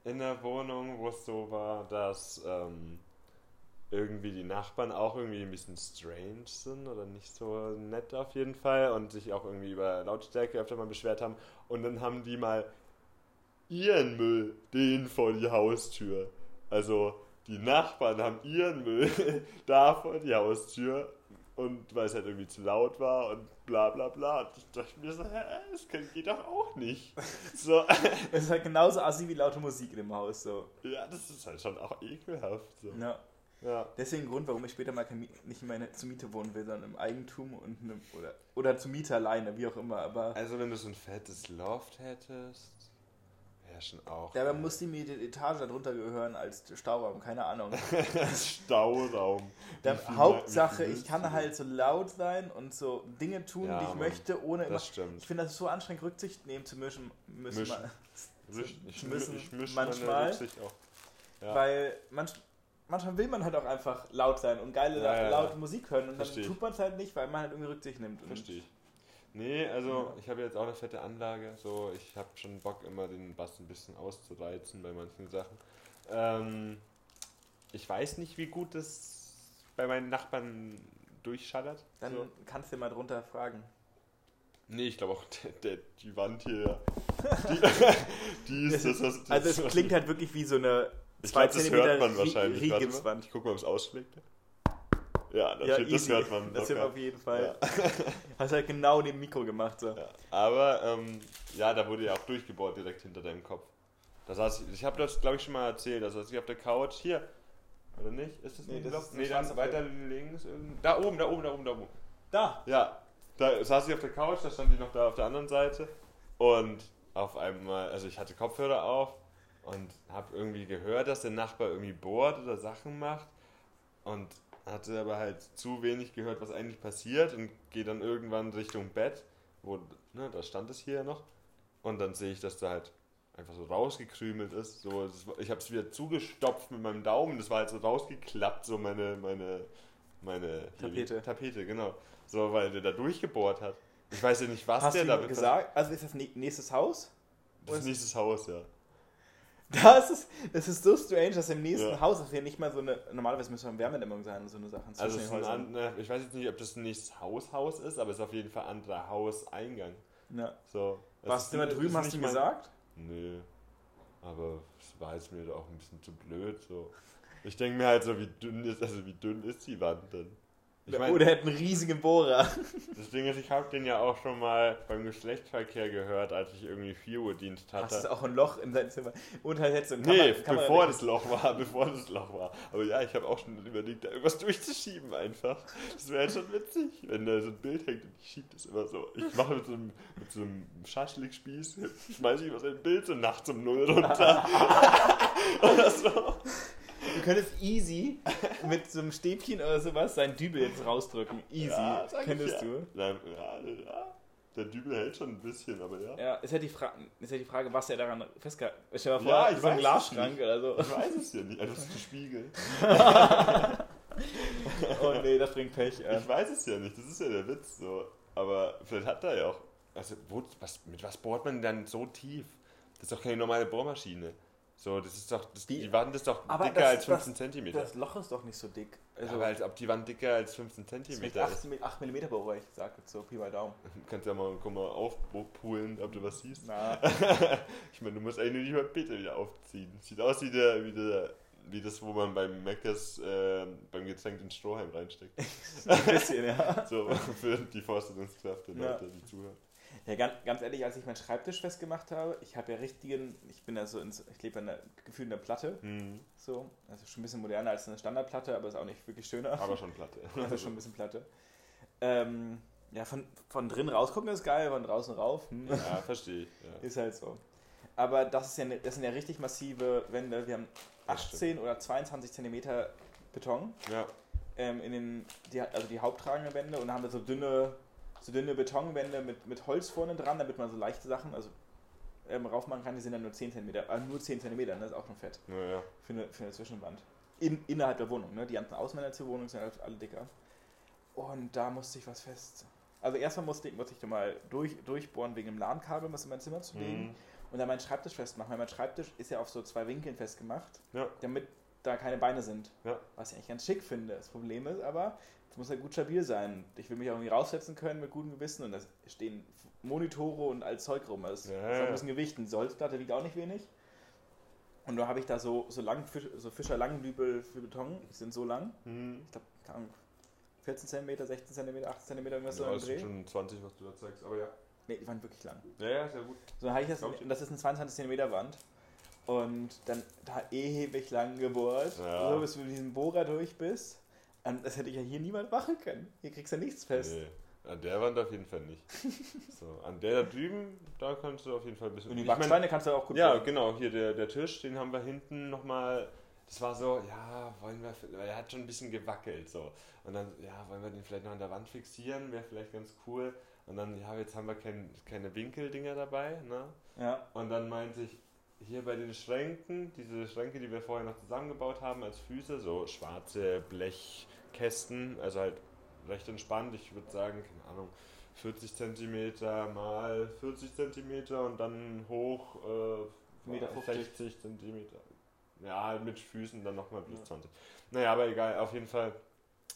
in einer Wohnung, wo es so war, dass ähm, irgendwie die Nachbarn auch irgendwie ein bisschen strange sind oder nicht so nett auf jeden Fall und sich auch irgendwie über Lautstärke öfter mal beschwert haben. Und dann haben die mal ihren Müll den vor die Haustür. Also die Nachbarn haben ihren Müll da vor die Haustür und weil es halt irgendwie zu laut war und bla bla bla. Und ich dachte mir so, hä, das geht doch auch nicht. So, Es ist halt genauso assi wie laute Musik in dem Haus. So. ja, das ist halt schon auch ekelhaft. So. Ja. Ja. Deswegen ein Grund, warum ich später mal nicht mehr in- zur Miete wohnen will, sondern im Eigentum und einem, oder, oder zur Miete alleine, wie auch immer. Aber Also wenn du so ein fettes Loft hättest, wäre schon auch. dabei muss die mir die Etage darunter gehören als Stauraum, keine Ahnung. Stauraum. Dann viel- Hauptsache, ich kann halt so laut sein und so Dinge tun, Ja, die ich Mann. möchte, ohne immer. Das stimmt. Ich finde das so anstrengend, Rücksicht nehmen zu müssen. müssen, Mischen. Wisch- Ich, müssen ich misch manchmal- Rücksicht auch. Ja. Weil manch, manchmal will man halt auch einfach laut sein und geile, Ja, ja, laute ja. Musik hören und dann Versteh ich. tut man es halt nicht, weil man halt irgendwie Rücksicht nimmt. Verstehe ich. Nee, also ich habe jetzt auch eine fette Anlage. So, ich habe schon Bock, immer den Bass ein bisschen auszureizen bei manchen Sachen. Ähm, ich weiß nicht, wie gut das bei meinen Nachbarn durchschallert. Dann so. kannst du mal drunter fragen. Nee, ich glaube auch, der, der, die Wand hier. Die, die ist das, was. Also es klingt halt wirklich wie so eine Ich 2 glaube, das hört man wahrscheinlich. Warte mal. Rigipswand. Ich guck mal, ob es ausschlägt. Ja, das, Ja, das hört man. Das hört man auf jeden Fall. Hast halt genau neben Mikro gemacht. So. Ja, aber ähm, ja, da wurde ja auch durchgebohrt direkt hinter deinem Kopf. Da saß ich, ich habe das glaube ich schon mal erzählt, da saß ich auf der Couch, hier, oder nicht? Ist das Nee, ein das ist Nee, dann weiter links, da oben, da oben, da oben, da oben. Da! Ja, da saß ich auf der Couch, da stand die noch da auf der anderen Seite und auf einmal, also ich hatte Kopfhörer auf und habe irgendwie gehört, dass der Nachbar irgendwie bohrt oder Sachen macht und hatte aber halt zu wenig gehört, was eigentlich passiert und gehe dann irgendwann Richtung Bett, wo, ne, da stand es hier noch und dann sehe ich, dass da halt einfach so rausgekrümelt ist. So, das, ich habe es wieder zugestopft mit meinem Daumen, das war halt so rausgeklappt, so meine, meine, meine Tapete. Tapete, genau. So, weil der da durchgebohrt hat. Ich weiß ja nicht, was Hast der da gesagt? Also ist das nä- nächstes Haus? Das ist nächstes Haus, ja. Das ist, das ist so strange, dass im nächsten Ja. Haus, ja nicht mal so eine, normalerweise müsste man Wärmedämmung sein und so eine Sachen Also es ein ne, ich weiß jetzt nicht, ob das ein nächstes Haushaus ist, aber es ist auf jeden Fall ein anderer Hauseingang. Ja. So. Warst du nicht- drüben, hast du mein- gesagt? Nö. Aber es war jetzt mir auch ein bisschen zu blöd. So. Ich denke mir halt so, wie dünn ist, also wie dünn ist die Wand denn? Ich mein, Oder er hat einen riesigen Bohrer. das Ding ist, ich habe den ja auch schon mal beim Geschlechtsverkehr gehört, als ich irgendwie 4 Uhr Dienst Hast hatte. du auch ein Loch in seinem Zimmer? Und halt jetzt so ein Nee, Kammer- bevor das Loch war, bevor das Loch war. Aber ja, ich habe auch schon überlegt, da irgendwas durchzuschieben einfach. Das wäre halt schon witzig, wenn da so ein Bild hängt und ich schiebe das immer so. Ich mache mit so einem, mit so einem Schaschlikspieß, schmeiße ich was ein Bild so nachts um null runter. Oder so. Du könntest easy mit so einem Stäbchen oder sowas seinen Dübel jetzt rausdrücken. Easy. Ja, sag ich Könntest ja. du. Ja, ja. Der Dübel hält schon ein bisschen, aber ja. Ja, ist ja die, Fra ist ja die Frage, was er daran festgehalten hat. Stell dir mal vor, Ja, ich so ein weiß es Glasschrank oder so. Ich weiß es ja nicht, es ist gespiegelt. Oh nee, das bringt Pech. Ja. Ich weiß es ja nicht, das ist ja der Witz so. Aber vielleicht hat er ja auch. Also, wo, was, mit was bohrt man dann so tief? Das ist doch keine normale Bohrmaschine. So, das ist doch. Das, Die- die, Wand ist doch dicker das- als 15 das- Zentimeter. Das Loch ist doch nicht so dick. Also, aber als ob die Wand dicker als 15 das ist mit Zentimeter 8, ist. mit 8 mm Bohrer, ich sag jetzt so, Pi mal Daumen. Du kannst ja mal, guck mal aufpulen, ob du was siehst. Na, Ich meine, du musst eigentlich nur die Tapete wieder aufziehen. Sieht aus wie, der, wie, der, wie das, wo man beim Meckers äh, beim Getränk den Strohhalm reinsteckt. ein bisschen, ja. So für die Vorstellungskraft der Ja. Leute, die zuhören. Ja, ganz, ganz ehrlich, als ich meinen Schreibtisch festgemacht habe, ich habe ja richtigen, ich bin da so ins, ich lebe an der gefühlt in der Platte, Hm, so, also schon ein bisschen moderner als eine Standardplatte, aber ist auch nicht wirklich schöner. aber schon Platte. Also schon ein bisschen Platte. Ähm, ja, von, von drin rausgucken ist geil, von draußen rauf, hm, Ja, verstehe ich. Ja. ist halt so. Aber das, ist ja, ne- das sind ja richtig massive Wände. Wir haben Das 18 oder 22 Zentimeter Beton Ja. ähm, in den, die, also die haupttragenden Wände und dann haben wir so dünne, so dünne Betonwände mit, mit Holz vorne dran, damit man so leichte Sachen also, ähm, raufmachen kann. Die sind dann nur 10 Zentimeter, äh, nur 10 Zentimeter, ne? das ist auch schon fett Naja. für eine, für eine Zwischenwand. In, innerhalb der Wohnung, ne? Die ganzen Außenwände zur Wohnung sind halt alle dicker. Und da musste ich was fest. Also erstmal musste ich, musste ich da mal durch, durchbohren wegen dem LAN-Kabel, was in mein Zimmer zu legen. Mhm. Und dann meinen Schreibtisch festmachen, weil mein Schreibtisch ist ja auf so zwei Winkeln festgemacht, Ja. damit da keine Beine sind. Ja. Was ich eigentlich ganz schick finde. Das Problem ist aber, es muss ja gut stabil sein. Ich will mich auch irgendwie raussetzen können mit gutem Gewissen und da stehen Monitore und all Zeug rum. Das Ja, ist auch ein bisschen Gewicht. Diese Holzplatte wiegt auch nicht wenig. Und da habe ich da so, so, lang, so Fischer Langdübel für Beton. Die sind so lang. Mhm. Ich glaube, 14 cm, 16 cm, 18 cm, irgendwas so Ja, im das Dreh. sind schon 20, was du da zeigst, aber ja. Nee, die waren wirklich lang. Ja, ja, sehr gut. So, dann habe ich das, und das ist eine 22 cm Wand. Und dann da ewig lang gebohrt, Ja. so bis du mit diesem Bohrer durch bist. Und das hätte ich ja hier niemand machen können. Hier kriegst du nichts fest. Nee, an der Wand auf jeden Fall nicht. so, an der da drüben, da kannst du auf jeden Fall ein bisschen. Und die Ich mein, Backsteine kannst du auch gut Ja, bohren. genau, hier der, der Tisch, den haben wir hinten nochmal. Das war so, ja, wollen wir, er hat schon ein bisschen gewackelt so. Und dann, ja, wollen wir den vielleicht noch an der Wand fixieren, wäre vielleicht ganz cool. Und dann, ja, jetzt haben wir kein, keine Winkeldinger dabei, ne? Ja. Und dann meinte ich, hier bei den Schränken, diese Schränke, die wir vorher noch zusammengebaut haben als Füße, so schwarze Blechkästen, also halt recht entspannt, ich würde sagen, keine Ahnung, 40 cm mal 40 cm und dann hoch äh, Meter 50. 60 cm. Ja, mit Füßen dann nochmal plus Ja. 20. Naja, aber egal, auf jeden Fall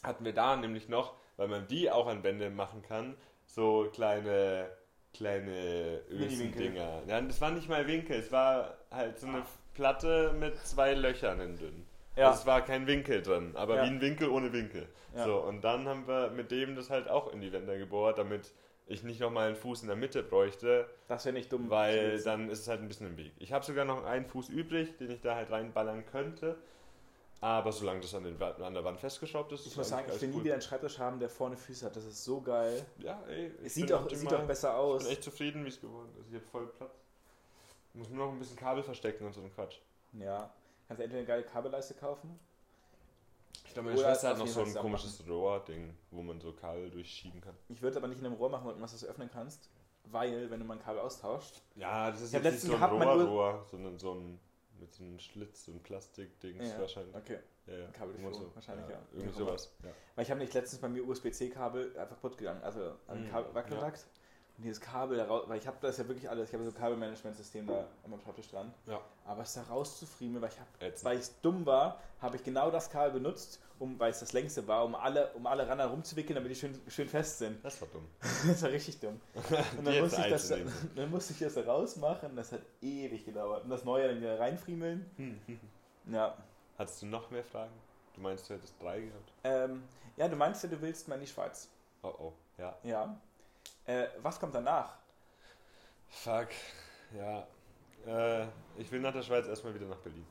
hatten wir da nämlich noch, weil man die auch an Wände machen kann, so kleine, kleine. Ösen-Dinger. Ja, das war nicht mal Winkel, es war halt so eine Platte mit zwei Löchern in dünn. Ja. Also es war kein Winkel drin, aber Ja. wie ein Winkel ohne Winkel. Ja. So, und dann haben wir mit dem das halt auch in die Wände gebohrt, damit ich nicht nochmal einen Fuß in der Mitte bräuchte, Das wäre nicht dumm. weil gewesen. dann ist es halt ein bisschen im Weg. Ich habe sogar noch einen Fuß übrig, den ich da halt reinballern könnte. Aber solange das an, den, an der Wand festgeschraubt ist, Ich ist muss sagen, ich will nie wieder einen Schreibtisch haben, der vorne Füße hat. Das ist so geil. Ja, ey. ich Es sieht auch, sieht auch besser Ich aus. bin echt zufrieden, wie es geworden ist. Ich habe voll Platz. Ich muss nur noch ein bisschen Kabel verstecken und so ein Quatsch. Ja. Kannst du entweder eine geile Kabelleiste kaufen? Ich glaube, meine Schwester hat noch so Fall ein komisches Rohr-Ding, wo man so Kabel durchschieben kann. Ich würde es aber nicht in einem Rohr machen, was du öffnen kannst. Weil, wenn du mal ein Kabel austauscht, Ja, das ist jetzt nicht so ein Rohr-Rohr, sondern so ein mit so einem Schlitz, so ein Plastikdings Ja, wahrscheinlich. okay. Ja, ja. Kabelführung, Irgendwo wahrscheinlich, ja. Irgendwie Wie auch immer. sowas. Ja. Weil ich habe nicht letztens bei mir USB-C-Kabel einfach kaputt gegangen. Also ein Mhm, Kabel Wackelkontakt. Und dieses Kabel da raus, weil ich habe das ja wirklich alles, ich habe so ein Kabelmanagementsystem da an meinem Schreibtisch dran. Ja. Aber es da rauszufriemeln, weil ich hab, weil ich dumm war, habe ich genau das Kabel benutzt, um, weil es das längste war, um alle, um alle ran rumzuwickeln, damit die schön, schön fest sind. Das war dumm. das war richtig dumm. Und dann musste, ich das, dann musste ich das da rausmachen. Das hat ewig gedauert. Und das Neue dann wieder reinfriemeln. Ja. Hattest du noch mehr Fragen? Du meinst, du hättest drei gehabt? Ähm, ja, du meinst ja, du willst mal in die Schweiz. Oh oh, ja. Ja. Äh, was kommt danach? Fuck, ja. Äh, ich will nach der Schweiz erstmal wieder nach Berlin.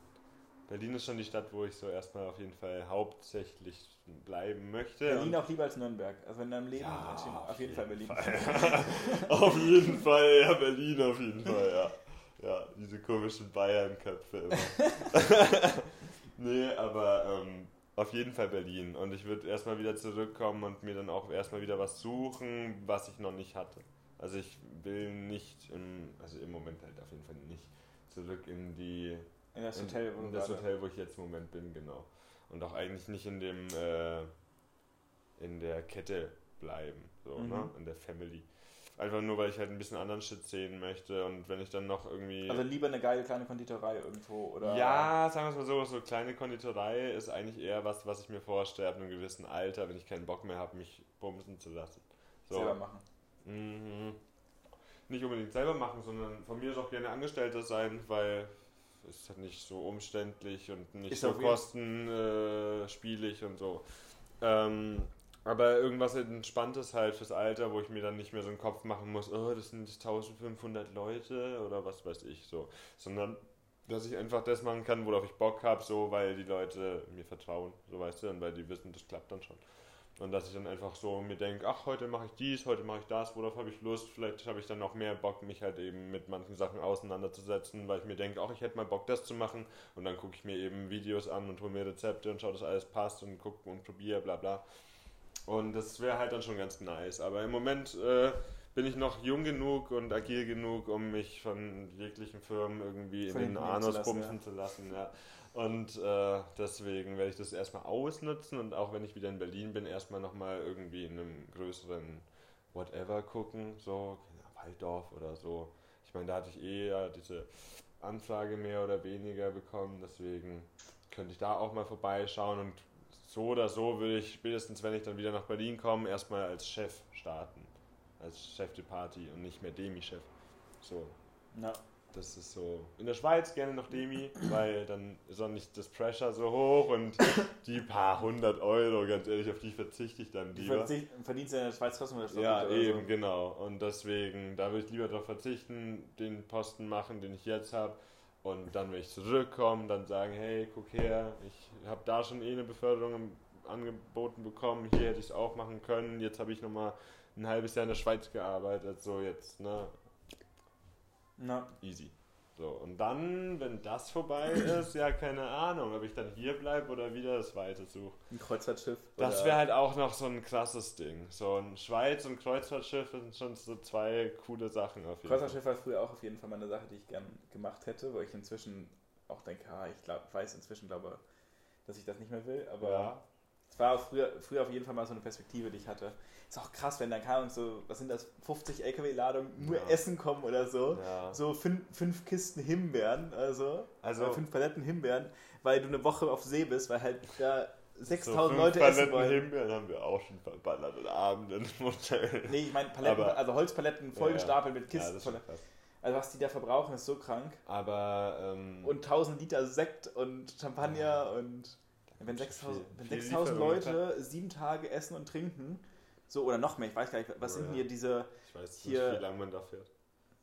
Berlin ist schon die Stadt, wo ich so erstmal auf jeden Fall hauptsächlich bleiben möchte. Berlin auch lieber als Nürnberg. Also in deinem Leben Ja, auf, auf jeden Fall Berlin. auf jeden Fall, ja, Berlin auf jeden Fall, ja. Ja, diese komischen Bayern-Köpfe immer. nee, aber ähm, auf jeden Fall Berlin. Und ich würde erstmal wieder zurückkommen und mir dann auch erstmal wieder was suchen, was ich noch nicht hatte. Also ich will nicht, im, also im Moment halt auf jeden Fall nicht zurück in die In das Hotel, wo in das Hotel, wo ich jetzt im Moment bin, genau. Und auch eigentlich nicht in dem äh, in der Kette bleiben, so, Mhm. ne? In der Family. Einfach nur, weil ich halt ein bisschen anderen Shit sehen möchte und wenn ich dann noch irgendwie. Also lieber eine geile kleine Konditorei irgendwo oder. ja, sagen wir es mal so, so kleine Konditorei ist eigentlich eher was, was ich mir vorstelle ab einem gewissen Alter, wenn ich keinen Bock mehr habe, mich bumsen zu lassen. So. selber machen. Mhm. Nicht unbedingt selber machen, sondern von mir ist auch gerne Angestellter sein, weil es ist halt nicht so umständlich und nicht Ist so kostenspielig und so. Ähm, aber irgendwas Entspanntes halt fürs Alter, wo ich mir dann nicht mehr so einen Kopf machen muss, oh, das sind 1500 Leute oder was weiß ich so. Sondern, dass ich einfach das machen kann, worauf ich Bock habe, so, weil die Leute mir vertrauen, so weißt du, und weil die wissen, das klappt dann schon. Und dass ich dann einfach so mir denke, ach, heute mache ich dies, heute mache ich das, worauf habe ich Lust, vielleicht habe ich dann noch mehr Bock, mich halt eben mit manchen Sachen auseinanderzusetzen, weil ich mir denke, ach, ich hätte mal Bock, das zu machen. Und dann gucke ich mir eben Videos an und hole mir Rezepte und schaue, dass alles passt und gucke und probiere, bla bla. Und das wäre halt dann schon ganz nice. Aber im Moment äh, bin ich noch jung genug und agil genug, um mich von jeglichen Firmen irgendwie Von in den Anus zu bumsen ja. zu lassen. Ja. Und äh, deswegen werde ich das erstmal ausnutzen und auch wenn ich wieder in Berlin bin, erstmal nochmal irgendwie in einem größeren Whatever gucken, so Ahnung, Waldorf oder so. Ich meine, da hatte ich eh ja diese Anfrage mehr oder weniger bekommen, deswegen könnte ich da auch mal vorbeischauen und so oder so würde ich spätestens, wenn ich dann wieder nach Berlin komme, erstmal als Chef starten. Als Chef de Party und nicht mehr Demi-Chef. So, Ja. das ist so. In der Schweiz gerne noch Demi, weil dann ist auch nicht das Pressure so hoch und die paar hundert Euro, ganz ehrlich, auf die verzichte ich dann lieber. verzicht- verdienst ja in der Schweiz trotzdem das Ja, eben, genau. Und deswegen, da würde ich lieber darauf verzichten, den Posten machen, den ich jetzt habe. Und dann, wenn ich zurückkomme, dann sagen, hey, guck her, ich habe da schon eh eine Beförderung angeboten bekommen, hier hätte ich es auch machen können, jetzt habe ich nochmal ein halbes Jahr in der Schweiz gearbeitet, so jetzt, ne. Ja. easy. So, und dann, wenn das vorbei ist, ja, keine Ahnung, ob ich dann hier bleibe oder wieder das Weite suche. Ein Kreuzfahrtschiff. Das wäre halt auch noch so ein krasses Ding. So ein Schweiz- und Kreuzfahrtschiff sind schon so zwei coole Sachen auf jeden Fall. Kreuzfahrtschiff war früher auch auf jeden Fall mal eine Sache, die ich gern gemacht hätte, wo ich inzwischen auch denke, ah, ich glaub, weiß inzwischen glaube, dass ich das nicht mehr will, aber Ja, es war früher, früher auf jeden Fall mal so eine Perspektive, die ich hatte. Ist auch krass, wenn da Ahnung, so, was sind das, 50 LKW-Ladungen nur Ja. Essen kommen oder so. ja. So fünf, fünf Kisten Himbeeren, also, Also- fünf Paletten Himbeeren, weil du eine Woche auf See bist, weil halt da 6000 so Leute essen Paletten wollen. Himbeeren haben wir auch schon verballert und Abend im Hotel. Nee, ich meine Paletten, Aber- also Holzpaletten Ja, vollgestapelt mit Ja, Kisten. schon voll- krass. also was die da verbrauchen, ist so krank. Aber, ähm, Und 1000 Liter Sekt und Champagner Ja. und wenn Viel- 6000, wenn viel 6000 Lieferung, Leute sieben Tage essen und trinken, so oder noch mehr, ich weiß gar nicht, was Oh, sind ja. hier diese, ich weiß hier- nicht, wie lange man da fährt.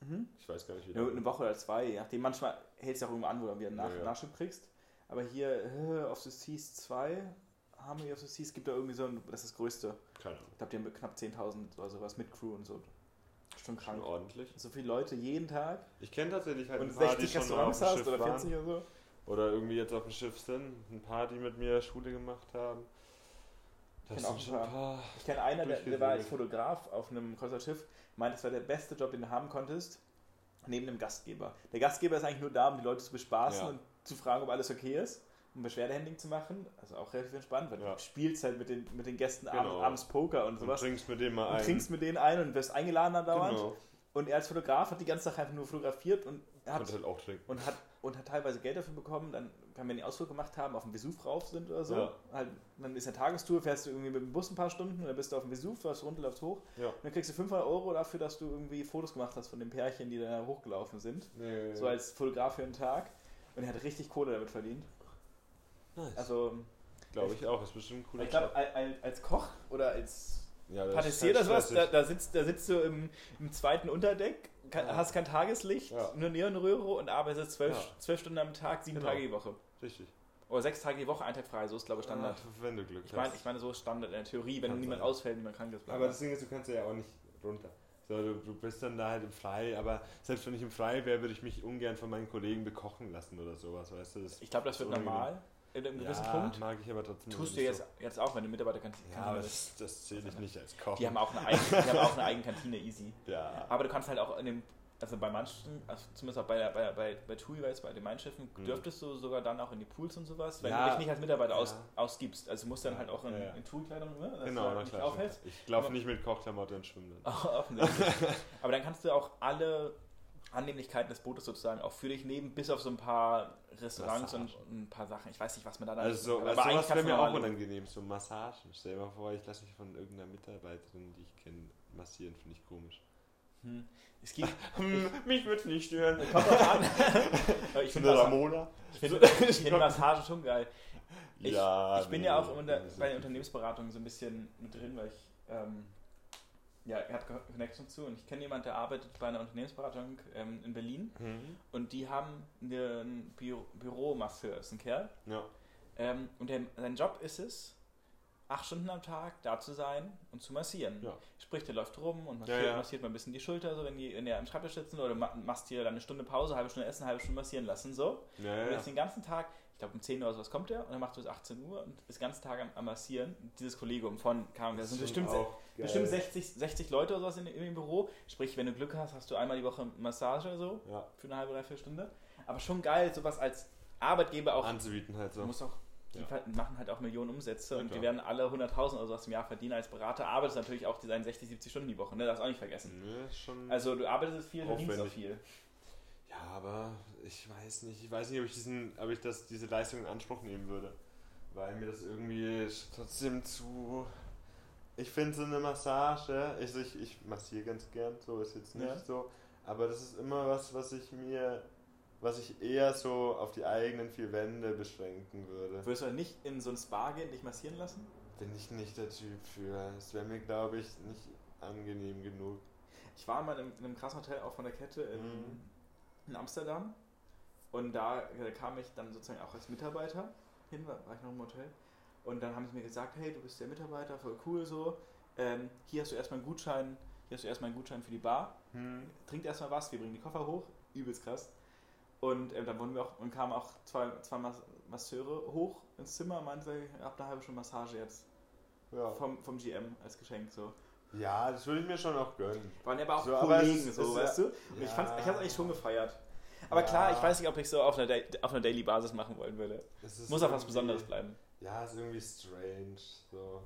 mhm. Ich weiß gar nicht, wie lange. eine Woche oder zwei, je nachdem. Manchmal hält es ja auch irgendwo an, wo du wieder einen Nach Ja, ja. Nachschub kriegst. Aber hier, äh, auf the Seas 2, Harmony of the Seas, gibt da irgendwie so ein, das ist das größte. Keine Ahnung. Ich glaube, die haben knapp 10.000 oder sowas mit Crew und so. Schon Schon krank. ordentlich. So viele Leute jeden Tag Ich kenne tatsächlich halt und ein paar, die 60 schon Restaurants auf dem hast oder waren. 40 oder so. Oder irgendwie jetzt auf dem Schiff sind. Ein paar, die mit mir Schule gemacht haben. Das kenn auch sind ein schon ein paar. Ich kenne einen, der, der war als. Fotograf auf einem Kreuzfahrtschiff, meint, das war der beste Job, den du haben konntest, neben dem Gastgeber. Der Gastgeber ist eigentlich nur da, um die Leute zu bespaßen Ja. und zu fragen, ob alles okay ist, um Beschwerdehandling zu machen. Also auch relativ entspannt, weil Ja. du spielst halt mit den, mit den Gästen Genau. abends, Poker und Und sowas. trinkst mit dem mal Und ein. trinkst mit denen ein und wirst eingeladen andauernd. Genau. Und er als Fotograf hat die ganze Sache einfach nur fotografiert und hat, Und halt auch trinken. und hat, und hat teilweise Geld dafür bekommen. Dann, wenn wir den Ausflug gemacht haben, auf dem Vesuv rauf sind oder so, Ja. halt, dann ist eine Tagestour, fährst du irgendwie mit dem Bus ein paar Stunden, dann bist du auf dem Vesuv, fährst runter, läufst hoch. Ja. Und dann kriegst du 500 Euro dafür, dass du irgendwie Fotos gemacht hast von den Pärchen, die da hochgelaufen sind. Nee. So als Fotograf für einen Tag. Und er hat richtig Kohle damit verdient. nice. Also, Glaube ich auch. Ist bestimmt ein cooler ich glaube, als, Koch oder als Ja, das Patissier halt sowas, da, da, sitzt, da sitzt du im, im zweiten Unterdeck, kann, Ja. hast kein Tageslicht, Ja. nur Neonröhre und arbeitest zwölf, zwölf Stunden am Tag, sieben Genau. Tage die Woche. Richtig. Oder sechs Tage die Woche, ein Tag frei, so ist glaube ich Standard. Ach, wenn du Glück ich meine, hast. ich meine, so ist Standard in der Theorie, wenn niemand sein. ausfällt, niemand krank ist. Aber das Ding ist, du kannst ja auch nicht runter. So, du, du bist dann da halt im Frei, aber selbst wenn ich im Frei wäre, würde ich mich ungern von meinen Kollegen bekochen lassen oder sowas, weißt du? Das ich glaube, das wird normal in einem gewissen ja, Punkt. mag ich aber trotzdem Tust du jetzt, jetzt auch, wenn du Mitarbeiterkantine So. Ja, aber das, das zähle ich nicht als Koch. Die haben auch eine eigene, die haben auch eine eigene Kantine, easy. ja. Aber du kannst halt auch in dem, also bei manchen, also zumindest auch bei, der- bei, bei, bei TUI, weiß bei den Mein Schiffen, Mhm. dürftest du sogar dann auch in die Pools und sowas, wenn Ja. du dich nicht als Mitarbeiter aus, ausgibst. Also du musst dann halt auch in, Ja, in TUI-Kleidung, ne? dass genau, du halt klar. aufhältst. Ich laufe nicht mit Kochklamotten und schwimmen. dann. Offensichtlich. Aber dann kannst du auch alle Annehmlichkeiten des Bootes sozusagen auch für dich nehmen, bis auf so ein paar Restaurants und Massage. ein paar Sachen. Ich weiß nicht, was man da dann Also, so, aber also sowas wäre mir auch unangenehm, so Massagen. Stell dir mal vor, ich lasse mich von irgendeiner Mitarbeiterin, die ich kenne, massieren, finde ich komisch. Hm. Es gibt, Hm, mich würde es nicht stören. kommt drauf an. Aber ich finde Ramona? ich find, ich find Massagen schon geil. Ich, ja, ich bin nee, ja auch unter, bei den Unternehmensberatungen so ein bisschen mit drin, weil ich, ähm, ja, er hat Connection zu und ich kenne jemanden, der arbeitet bei einer Unternehmensberatung ähm, in Berlin Mhm. und die haben einen Büro, Büromasseur, ist ein Kerl. Ja. Ähm, und der, sein Job ist es, acht Stunden am Tag da zu sein und zu massieren. Ja. Sprich, der läuft rum und massiert, Ja, ja. massiert mal ein bisschen die Schulter, so wenn die in der am Schreibtisch sitzen oder ma- machst dir dann eine Stunde Pause, halbe Stunde essen, halbe Stunde massieren lassen, so. Und jetzt den ganzen Tag, ich glaube um 10 Uhr oder sowas kommt er und dann macht du bis 18 Uhr und ist den ganzen Tag am, am Massieren. Dieses Kollegium von, Ahnung, das sind bestimmt, bestimmt geil. 60, 60 Leute oder sowas in, in dem Büro. Sprich, wenn du Glück hast, hast du einmal die Woche Massage oder so Ja, für eine halbe, dreiviertel Stunde. Aber schon geil, sowas als Arbeitgeber auch. anzubieten halt Du so. musst auch, die Ja. machen halt auch Millionen Umsätze Ja, und die werden alle 100.000 oder sowas im Jahr verdienen als Berater. Arbeitest natürlich auch die seinen 60, 70 Stunden die Woche, ne? Das auch nicht vergessen. Schon. Also du arbeitest viel, verdienst auch viel. Ja, aber ich weiß nicht. Ich weiß nicht, ob ich diesen, ob ich das, diese Leistung in Anspruch nehmen würde. Weil mir das irgendwie trotzdem zu. Ich finde so eine Massage, ich, ich, ich massiere ganz gern, so ist jetzt nicht Ja. so. Aber das ist immer was, was ich mir, was ich eher so auf die eigenen vier Wände beschränken würde. Würdest du nicht in so ein Spa gehen, dich massieren lassen? Bin ich nicht der Typ für. Es wäre mir, glaube ich, nicht angenehm genug. Ich war mal in einem, in einem krassen Hotel auch von der Kette in, Mhm. In Amsterdam und da äh, kam ich dann sozusagen auch als Mitarbeiter hin, war, ich noch im Hotel und dann haben sie mir gesagt, hey, du bist der Mitarbeiter, voll cool so, ähm, hier hast du erstmal einen Gutschein, hier hast du erstmal einen Gutschein für die Bar, Hm. trinkt erstmal was, wir bringen die Koffer hoch, übelst krass. Und ähm, dann wurden wir auch, und kamen auch zwei, zwei Mas Masseure hoch ins Zimmer und meinten, so, ich hab eine halbe Stunde Massage jetzt Ja. vom, vom GM als Geschenk so. Ja, das würde ich mir schon auch gönnen. Waren ja aber auch So, Kollegen, so, weißt du? Und ich, Ja. fand's, ich hab's eigentlich schon gefeiert. Aber Ja. klar, ich weiß nicht, ob ich so auf einer, Da- auf einer Daily Basis machen wollen würde. Muss auch was Besonderes bleiben. Ja, ist irgendwie strange, so.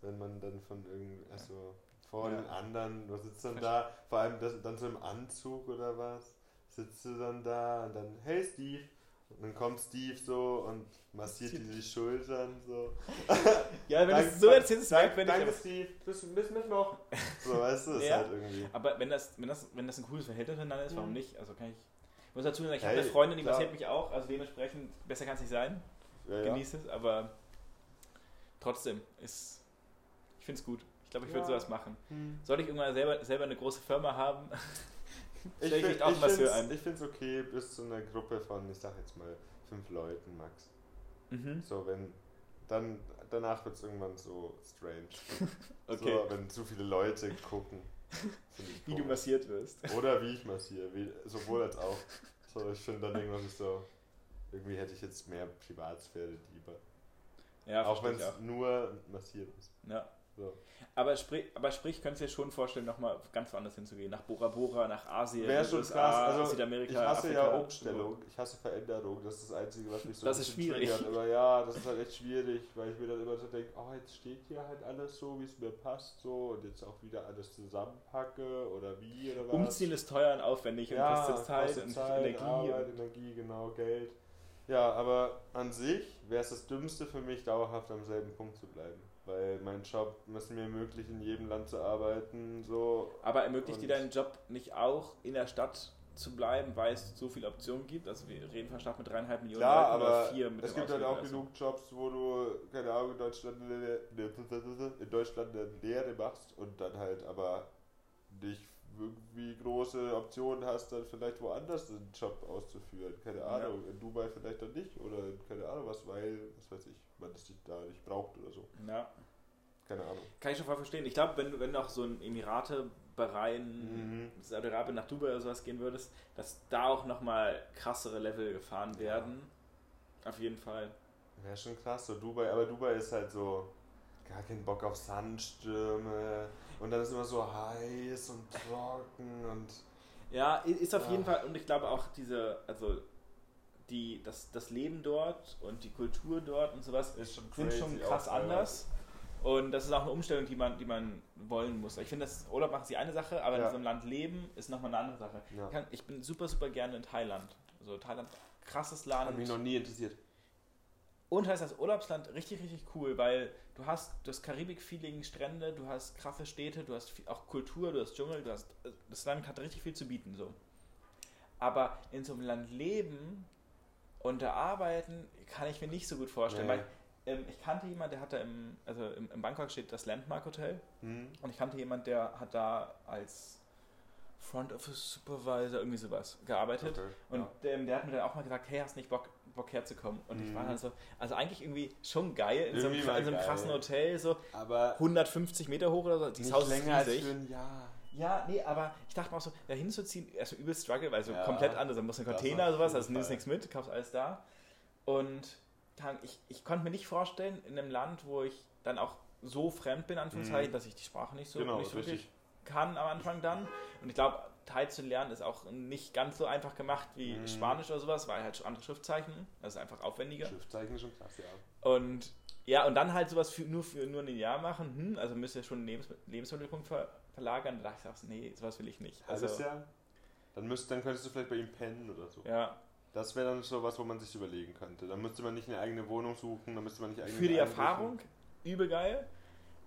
Wenn man dann von irgendwie, also vor Ja. den anderen, du sitzt dann da, vor allem das, dann so im Anzug oder was, sitzt du dann da und dann, hey Steve, dann kommt Steve so und massiert die Schultern so. Ja, wenn Danke- du es so erzählst, ist es merkwürdig. danke Steve, bis, bis Mittwoch. So, weißt du, ist Ja. halt irgendwie. Aber wenn das, wenn, das, wenn das ein cooles Verhältnis miteinander ist, warum Mhm. nicht? Also kann ich. Ich muss dazu sagen, ich Hey, habe eine Freundin, die klar. massiert mich auch, also dementsprechend besser kann es nicht sein. Ja. Genieße es, aber trotzdem ist. Ich finde es gut. Ich glaube, ich würde Ja. sowas machen. Hm. Sollte ich irgendwann selber, selber eine große Firma haben, Ich, finde es okay, bis zu einer Gruppe von, ich sag jetzt mal, fünf Leuten max. Mhm. So, wenn, dann, danach wird es irgendwann so strange. Okay. So, wenn zu viele Leute gucken. Wie du massiert wirst. Oder wie ich massiere, wie, sowohl als auch. So, ich finde dann irgendwas ist so, irgendwie hätte ich jetzt mehr Privatsphäre lieber. Ja, auch wenn es nur massiert ist. Ja. So. Aber sprich, aber sprich, könntest du dir schon vorstellen, nochmal ganz woanders hinzugehen. Nach Bora Bora, nach Asien, Wäre schon USA, krass. Also, Südamerika, ich hasse Afrika. ja Umstellung, ich hasse Veränderung. Das ist das Einzige, was mich so Das ist schwierig. triggert. Aber ja, das ist halt echt schwierig, weil ich mir dann immer so denke, oh, jetzt steht hier halt alles so, wie es mir passt, so und jetzt auch wieder alles zusammenpacke oder wie oder was. Umziehen ist teuer und aufwendig ja, und kostet Zeit und Zeit, Energie. Arbeit, und Energie, genau, Geld. Ja, aber an sich wäre es das Dümmste für mich, dauerhaft am selben Punkt zu bleiben. Weil mein Job es mir ermöglicht, in jedem Land zu arbeiten, so. aber ermöglicht dir deinen Job nicht auch in der Stadt zu bleiben, weil es so viele Optionen gibt? Also wir reden von Stadt mit dreieinhalb Millionen Klar, Leuten oder aber vier mit es gibt halt auch also. genug Jobs, wo du, keine Ahnung, in Deutschland eine, in Deutschland eine Lehre machst und dann halt aber nicht irgendwie große Optionen hast, dann vielleicht woanders einen Job auszuführen. Keine Ja. Ahnung, in Dubai vielleicht dann nicht oder in keine Ahnung was, weil, was weiß ich, man das da nicht braucht oder so. Ja, Keine Ahnung. kann ich schon voll verstehen. Ich glaube, wenn, du- wenn auch so ein Emirate, Bahrain, Mhm. Saudi-Arabien nach Dubai oder sowas gehen würdest, dass da auch nochmal krassere Level gefahren werden. Auf jeden Fall. Wäre schon krass, so Dubai, aber Dubai ist halt so gar kein Bock auf Sandstürme und dann ist immer so heiß und trocken und Ja, ist auf Ja. jeden Fall, und ich glaube auch diese, also die, das, das Leben dort und die Kultur dort und sowas ist schon sind schon krass auch anders. Und das ist auch eine Umstellung, die man, die man wollen muss. Ich finde, das Urlaub machen ist die eine Sache, aber in Ja. so einem Land leben ist nochmal eine andere Sache. Ich, kann, ich bin super, super gerne in Thailand. Also Thailand, krasses Hat Land. mich noch nie interessiert. Und heißt das Urlaubsland richtig, richtig cool, weil du hast das Karibik-Feeling, Strände, du hast krasse Städte, du hast viel, auch Kultur, du hast Dschungel, du hast. Das Land hat richtig viel zu bieten, so. Aber in so einem Land leben und da arbeiten, kann ich mir nicht so gut vorstellen, Nee. weil ähm, ich kannte jemanden, der hat da im, also im, im Bangkok steht das Landmark Hotel Hm? und ich kannte jemanden, der hat da als Front Office Supervisor irgendwie sowas gearbeitet. Okay. Und ähm, der hat mir dann auch mal gesagt, hey, hast nicht Bock, Bock herzukommen. Und ich Mhm. war dann so, also eigentlich irgendwie schon geil, in so einem, in so einem geil. krassen Hotel, so Aber 150 Meter hoch oder so. Dieses Haus ist länger als riesig. für ein Jahr. Ja, nee, aber ich dachte mir auch so, da hinzuziehen, erstmal übel Struggle, weil so Ja, komplett anders. Da einen das Container oder sowas, also nimmst nichts mit, kaufst alles da. Und dann, ich, ich konnte mir nicht vorstellen, in einem Land, wo ich dann auch so fremd bin, Anführungszeichen, Mhm. dass ich die Sprache nicht so, Genau, nicht so richtig. kann am Anfang dann. Und ich glaube, Thai zu lernen ist auch nicht ganz so einfach gemacht wie Mhm. Spanisch oder sowas, weil halt schon andere Schriftzeichen, das ist einfach aufwendiger. Schriftzeichen ist schon krass, ja. Und ja, und dann halt sowas für, nur für nur ein Jahr machen, hm, also müsst ihr schon einen Lebens Lebensmittelpunkt ver verlagern. Da dachte ich nee, sowas will ich nicht. Also, Halbes Jahr? Dann, müsst, dann könntest du vielleicht bei ihm pennen oder so. ja, Das wäre dann so was, wo man sich überlegen könnte. Dann müsste man nicht eine eigene Wohnung suchen, dann müsste man nicht eigene für die. Erfahrung übel geil,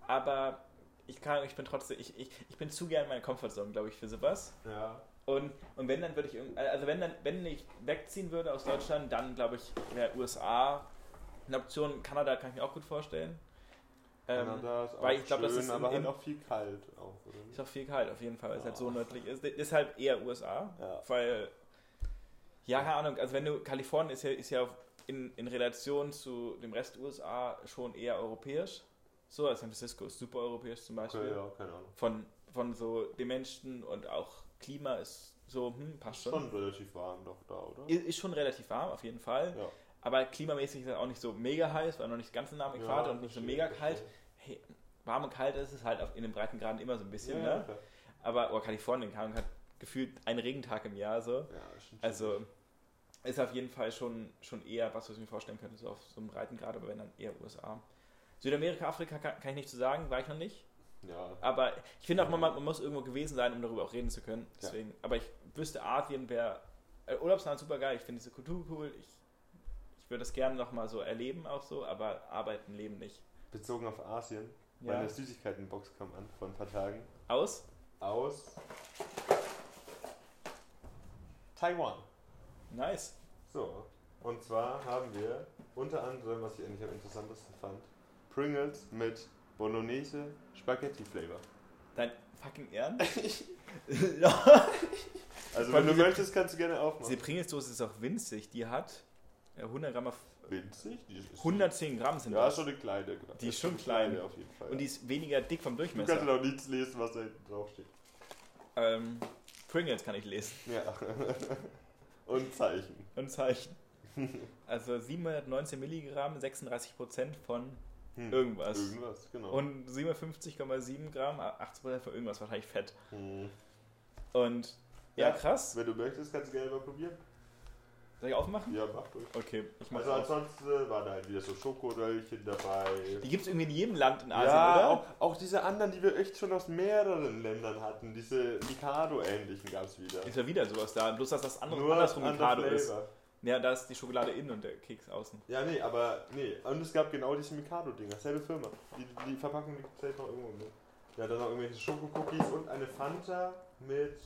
aber ich kann, ich bin trotzdem, ich, ich, ich bin zu gern in meiner Comfortzone, glaube ich, für sowas. Ja. Und, und wenn dann würde ich also wenn dann, wenn ich wegziehen würde aus Deutschland, dann glaube ich, wäre USA eine Option. Kanada kann ich mir auch gut vorstellen. Ähm, Kanada ist auch weil ich glaub, schön, das ist aber in- halt auch viel kalt auch, ist auch viel kalt auf jeden Fall, weil es halt so Ja. nördlich ist. Deshalb eher USA, Ja. weil, ja, keine Ahnung, also wenn du, Kalifornien ist ja, ist ja in, in Relation zu dem Rest USA schon eher europäisch. So, San Francisco ist super europäisch zum Beispiel. Okay, ja, keine Ahnung. Von, von so den Menschen und auch Klima ist so, hm, passt schon. Schon relativ warm doch da, oder? Ist ist schon relativ warm, auf jeden Fall. Ja. Aber klimamäßig ist es auch nicht so mega heiß, weil noch nicht ganz nah am Äquator und nicht so mega kalt. Hey, warm und kalt ist es halt auf, in den Breitengraden immer so ein bisschen, Ja, ne? klar. Aber oh, Kalifornien kann hat gefühlt einen Regentag im Jahr so. Ja, stimmt. Also ist auf jeden Fall schon, schon eher was, was ich mir vorstellen könnte, so auf so einem Breitengrad, aber wenn dann eher USA. Südamerika, Afrika kann, kann ich nicht zu sagen, war ich noch nicht. Ja. Aber ich finde auch, man, man muss irgendwo gewesen sein, um darüber auch reden zu können. Deswegen. Aber ich wüsste, Asien wäre äh, Urlaubsland super geil. Ich finde diese Kultur cool. Ich, ich würde das gerne nochmal so erleben, auch so, aber arbeiten, leben nicht. Bezogen auf Asien. Ja. Meine Süßigkeitenbox kam an vor ein paar Tagen. Aus? Aus Taiwan. Nice. So. Und zwar haben wir unter anderem, was ich eigentlich am interessantesten fand, Pringles mit Bolognese Spaghetti Flavor. Dein fucking Ernst? Also wenn du möchtest, kannst du gerne aufmachen. Diese Pringles-Dose ist auch winzig. Die hat äh, 100 Gramm auf Winzig? Die ist 110 Gramm sind Ja, das. schon eine kleine. Die ist schon klein. auf jeden Fall. Und die ist weniger dick vom du kannst Durchmesser. auch nichts lesen, was da hinten draufsteht. Ähm, Pringles kann ich lesen. Ja. Und Zeichen. Und Zeichen. Also 719 Milligramm, 36 Prozent von Hm. irgendwas. Irgendwas, genau. Und 57,7 Gramm, 80 Prozent von irgendwas, wahrscheinlich Fett. Hm. Und ja, Ja. krass. Wenn du möchtest, kannst du gerne mal probieren. Soll ich aufmachen? Ja, mach durch. Okay, ich mach Also auf. ansonsten waren da halt wieder so Schokoröllchen dabei. Die gibt es irgendwie in jedem Land in Asien, ja, oder? Auch, auch diese anderen, die wir echt schon aus mehreren Ländern hatten. Diese Mikado-ähnlichen gab es wieder. Ist ja wieder sowas da. Bloß, dass das andere, Nur andersrum Mikado ist. Ja, da ist die Schokolade innen und der Keks außen. Ja, nee, aber nee. Und es gab genau diese Mikado-Dinger. Selbe Firma. Die, die Verpackung liegt safe noch irgendwo mit. Ja, dann noch irgendwelche Schokocookies und eine Fanta mit.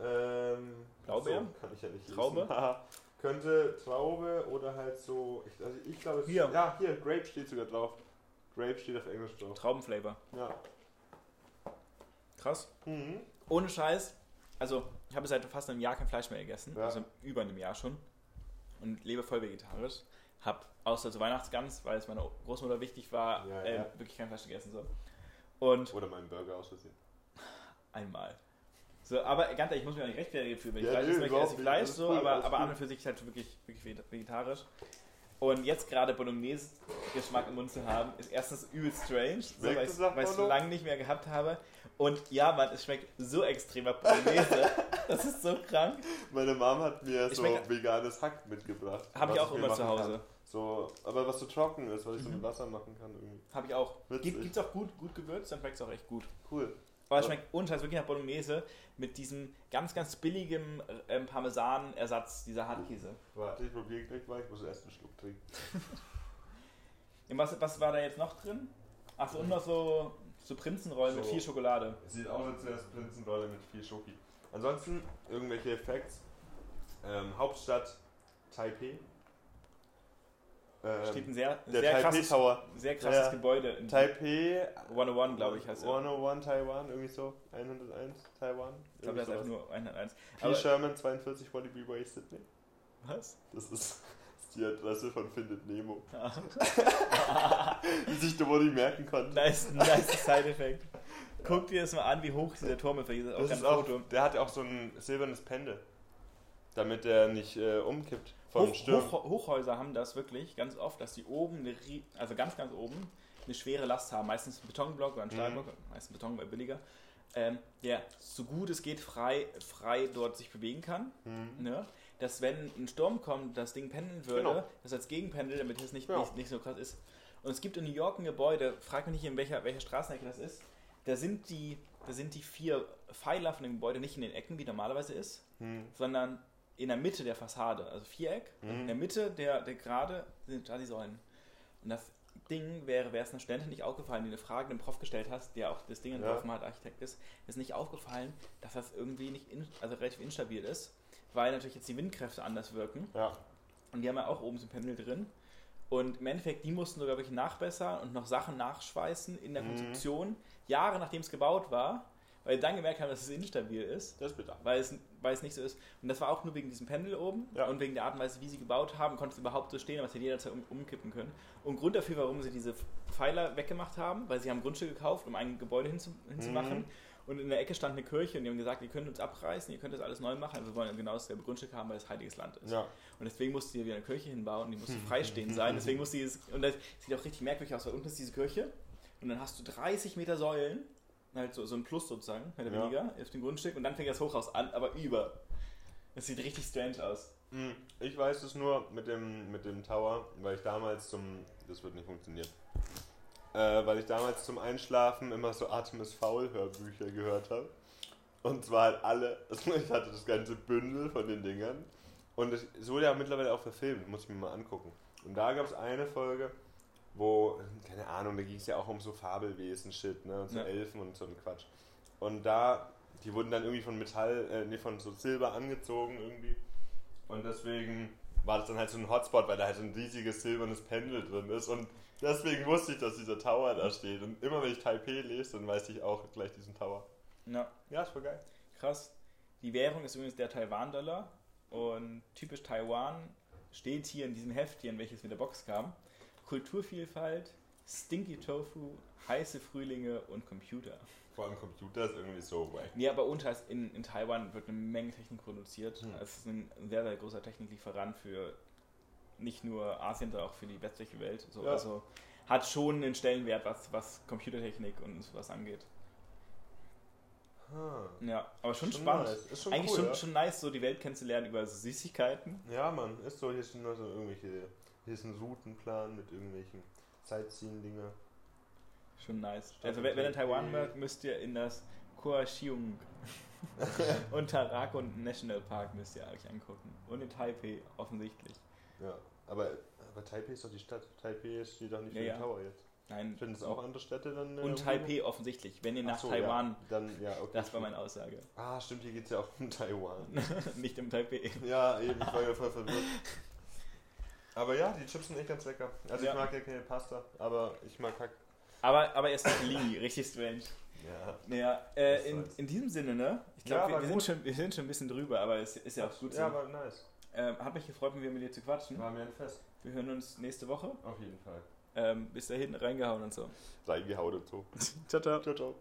Ähm, Blaubeer? So, kann ich ja nicht lesen. Traube? Könnte Traube oder halt so. Ich, also ich glaube, es Hier. Ja, hier, Grape steht sogar drauf. Grape steht auf Englisch drauf. Traubenflavor. Ja. Krass. Mhm. Ohne Scheiß. Also, ich habe seit fast einem Jahr kein Fleisch mehr gegessen. Ja. Also über einem Jahr schon. Und lebe voll vegetarisch. Hab außer zur Weihnachtsgans, weil es meiner Großmutter wichtig war, Ja, äh, ja. wirklich kein Fleisch gegessen. So. Und Oder meinen Burger aus Versehen. einmal. So, aber ganz ehrlich, ich muss mich auch nicht rechtfertigen für, wenn ich Ja, Fleisch esse, ich esse. Fleisch, so, aber, aber an und für sich halt wirklich, wirklich vegetarisch. Und jetzt gerade Bolognese-Geschmack im Mund zu haben, ist erstens übel strange, so, weil ich es lange nicht mehr gehabt habe. Und ja, Mann, es schmeckt so extrem nach Bolognese. das ist so krank. Meine Mom hat mir Ich so veganes Hack mitgebracht. Habe ich auch immer zu Hause. kann. So, aber was so trocken ist, was ich so Mhm. mit Wasser machen kann irgendwie. Habe ich auch. Witzig. Gibt es auch gut, gut gewürzt, dann schmeckt es auch echt gut. Cool. Aber es Ja. schmeckt unscheiß wirklich nach Bolognese mit diesem ganz, ganz billigem ähm, Parmesan-Ersatz, dieser Hartkäse. Warte, ich probiere gleich mal. Ich muss erst einen Schluck trinken. Was, was war da jetzt noch drin? Achso, und noch so, so Prinzenrollen mit So. viel Schokolade. Sieht aus, als wäre es Prinzenrolle mit viel Schoki. Ansonsten irgendwelche Facts. Ähm, Hauptstadt Taipei. Ähm, Steht ein sehr, der sehr krasses, Tower. sehr krasses Ja. Gebäude in Taipei 101, glaube ich, heißt er. 101 Taiwan, irgendwie so. 101 Taiwan. Ich glaube, das ist einfach nur 101. P. Aber, Sherman 42 Wallaby Way Sydney. was? Das ist die Adresse von Findet Nemo. die sich Dory merken konnte. Nice, nice Side-Effekt. Guck dir das mal an, wie hoch dieser Turm ist. Das ist auch, der hat ja auch so ein silbernes Pendel. Damit der nicht äh, umkippt vom Hoch, Sturm. Hoch, Hochhäuser haben das wirklich ganz oft, dass die oben, eine, also ganz, ganz oben, eine schwere Last haben. Meistens ein Betonblock oder ein Stahlblock, meistens Beton, weil billiger. Ähm, der so gut es geht frei, frei dort sich bewegen kann. Mhm. Ne? Dass wenn ein Sturm kommt, das Ding pendeln würde, Genau. das als Gegenpendel, damit es nicht, Ja. nicht, nicht so krass ist. Und es gibt in New York ein Gebäude, frag mich nicht, in welcher, welcher Straßenecke das ist. Da sind, die, da sind die vier Pfeiler von dem Gebäude nicht in den Ecken, wie normalerweise ist, Mhm. sondern in der Mitte der Fassade, also Viereck. Mhm. In der Mitte der, der Gerade sind da die Säulen. Und das Ding wäre, wäre es einer Studentin nicht aufgefallen, die eine Frage dem Prof gestellt hast, der auch das Ding entworfen hat, Architekt ist, ist nicht aufgefallen, dass das irgendwie nicht in, also relativ instabil ist, weil natürlich jetzt die Windkräfte anders wirken. Ja. Und die haben ja auch oben so ein Pendel drin. Und im Endeffekt, die mussten sogar wirklich nachbessern und noch Sachen nachschweißen in der Mhm. Konstruktion, Jahre nachdem es gebaut war, weil die dann gemerkt haben, dass es instabil ist Das ist bitter. weil es, weil es nicht so ist. Und das war auch nur wegen diesem Pendel oben Ja. und wegen der Art und Weise, wie sie gebaut haben, konnte es überhaupt so stehen, aber es hätte jederzeit um, umkippen können. Und Grund dafür, warum sie diese Pfeiler weggemacht haben, weil sie haben Grundstück gekauft, um ein Gebäude hinzu, hinzumachen. Mhm. Und in der Ecke stand eine Kirche und die haben gesagt, ihr könnt uns abreißen, ihr könnt das alles neu machen, aber wir wollen genau dasselbe Grundstück haben, weil es heiliges Land ist. Ja. Und deswegen musste sie wieder eine Kirche hinbauen, die musste freistehend sein. Deswegen musste sie es, und das sieht auch richtig merkwürdig aus, weil unten ist diese Kirche und dann hast du 30 Meter Säulen, halt so, so ein Plus sozusagen, mehr oder Ja. weniger, auf dem Grundstück und dann fängt das Hochhaus an, aber über. Das sieht richtig strange aus. Mhm. Ich weiß es nur mit dem, mit dem Tower, weil ich damals zum. Das wird nicht funktionieren. Äh, weil ich damals zum Einschlafen immer so Artemis Fowl Hörbücher gehört habe. Und zwar halt alle. Also ich hatte das ganze Bündel von den Dingern. Und es es wurde ja mittlerweile auch verfilmt, muss ich mir mal angucken. Und da gab es eine Folge, wo, keine Ahnung, da ging es ja auch um so Fabelwesen-Shit, ne? Und so Ja. Elfen und so ein Quatsch. Und da, die wurden dann irgendwie von Metall, äh, nee, von so Silber angezogen irgendwie. Und deswegen war das dann halt so ein Hotspot, weil da halt so ein riesiges silbernes Pendel drin ist. Und deswegen wusste ich, dass dieser Tower da steht. Und immer wenn ich Taipei lese, dann weiß ich auch gleich diesen Tower. Ja, Ja, ist voll geil. krass. Die Währung ist übrigens der Taiwan-Dollar und typisch Taiwan steht hier in diesem Heftchen, welches mit der Box kam. Kulturvielfalt, Stinky Tofu, heiße Frühlinge und Computer. Vor allem Computer ist irgendwie so wack. Nee, aber unter in, in Taiwan wird eine Menge Technik produziert. Hm. Es ist ein sehr, sehr großer Techniklieferant für nicht nur Asien, sondern auch für die westliche Welt. So, Ja. Also hat schon einen Stellenwert, was, was Computertechnik und sowas angeht. Ah. Ja, aber schon, Schon spannend. nice. Ist schon Eigentlich cool, schon, ja. schon nice, so die Welt kennenzulernen über so Süßigkeiten. Ja, Mann, ist so. Hier sind nur so irgendwelche. Hier ist ein Routenplan mit irgendwelchen Sightseeing-Dinger. Schon nice. Stadt Also wenn, wenn ihr Taiwan mögt, müsst ihr in das Kaohsiung und Tarakon National Park müsst ihr euch angucken. Und in Taipei offensichtlich. Ja, aber, aber Taipei ist doch die Stadt. Taipei steht doch nicht für ja. den Tower jetzt. Nein. Finden es auch andere Städte dann? in der Und? Taipei offensichtlich. Wenn ihr Ach nach so, Taiwan, Ja. Dann, ja, okay. das war meine Aussage. Ah, stimmt, hier geht es ja auch um Taiwan. Nicht im Taipei. ja, eben, ich war ja voll verwirrt. Aber ja, die Chips sind echt ganz lecker. Also Ja. ich mag ja keine Pasta, aber ich mag Hack. Aber, aber erst Tortellini, richtig strange. Ja. Naja, äh, in, in diesem Sinne, ne? Ich Ja, glaube, wir, war wir, sind schon, wir sind schon ein bisschen drüber, aber es ist ja auch gut so. Ja, aber nice. ähm, hat mich gefreut, mit dir zu quatschen. War mir ein Fest. Wir hören uns nächste Woche. Auf jeden Fall. Ähm, bis dahin reingehauen und so. Reingehauen und so. Ciao, ciao. Ciao, ciao.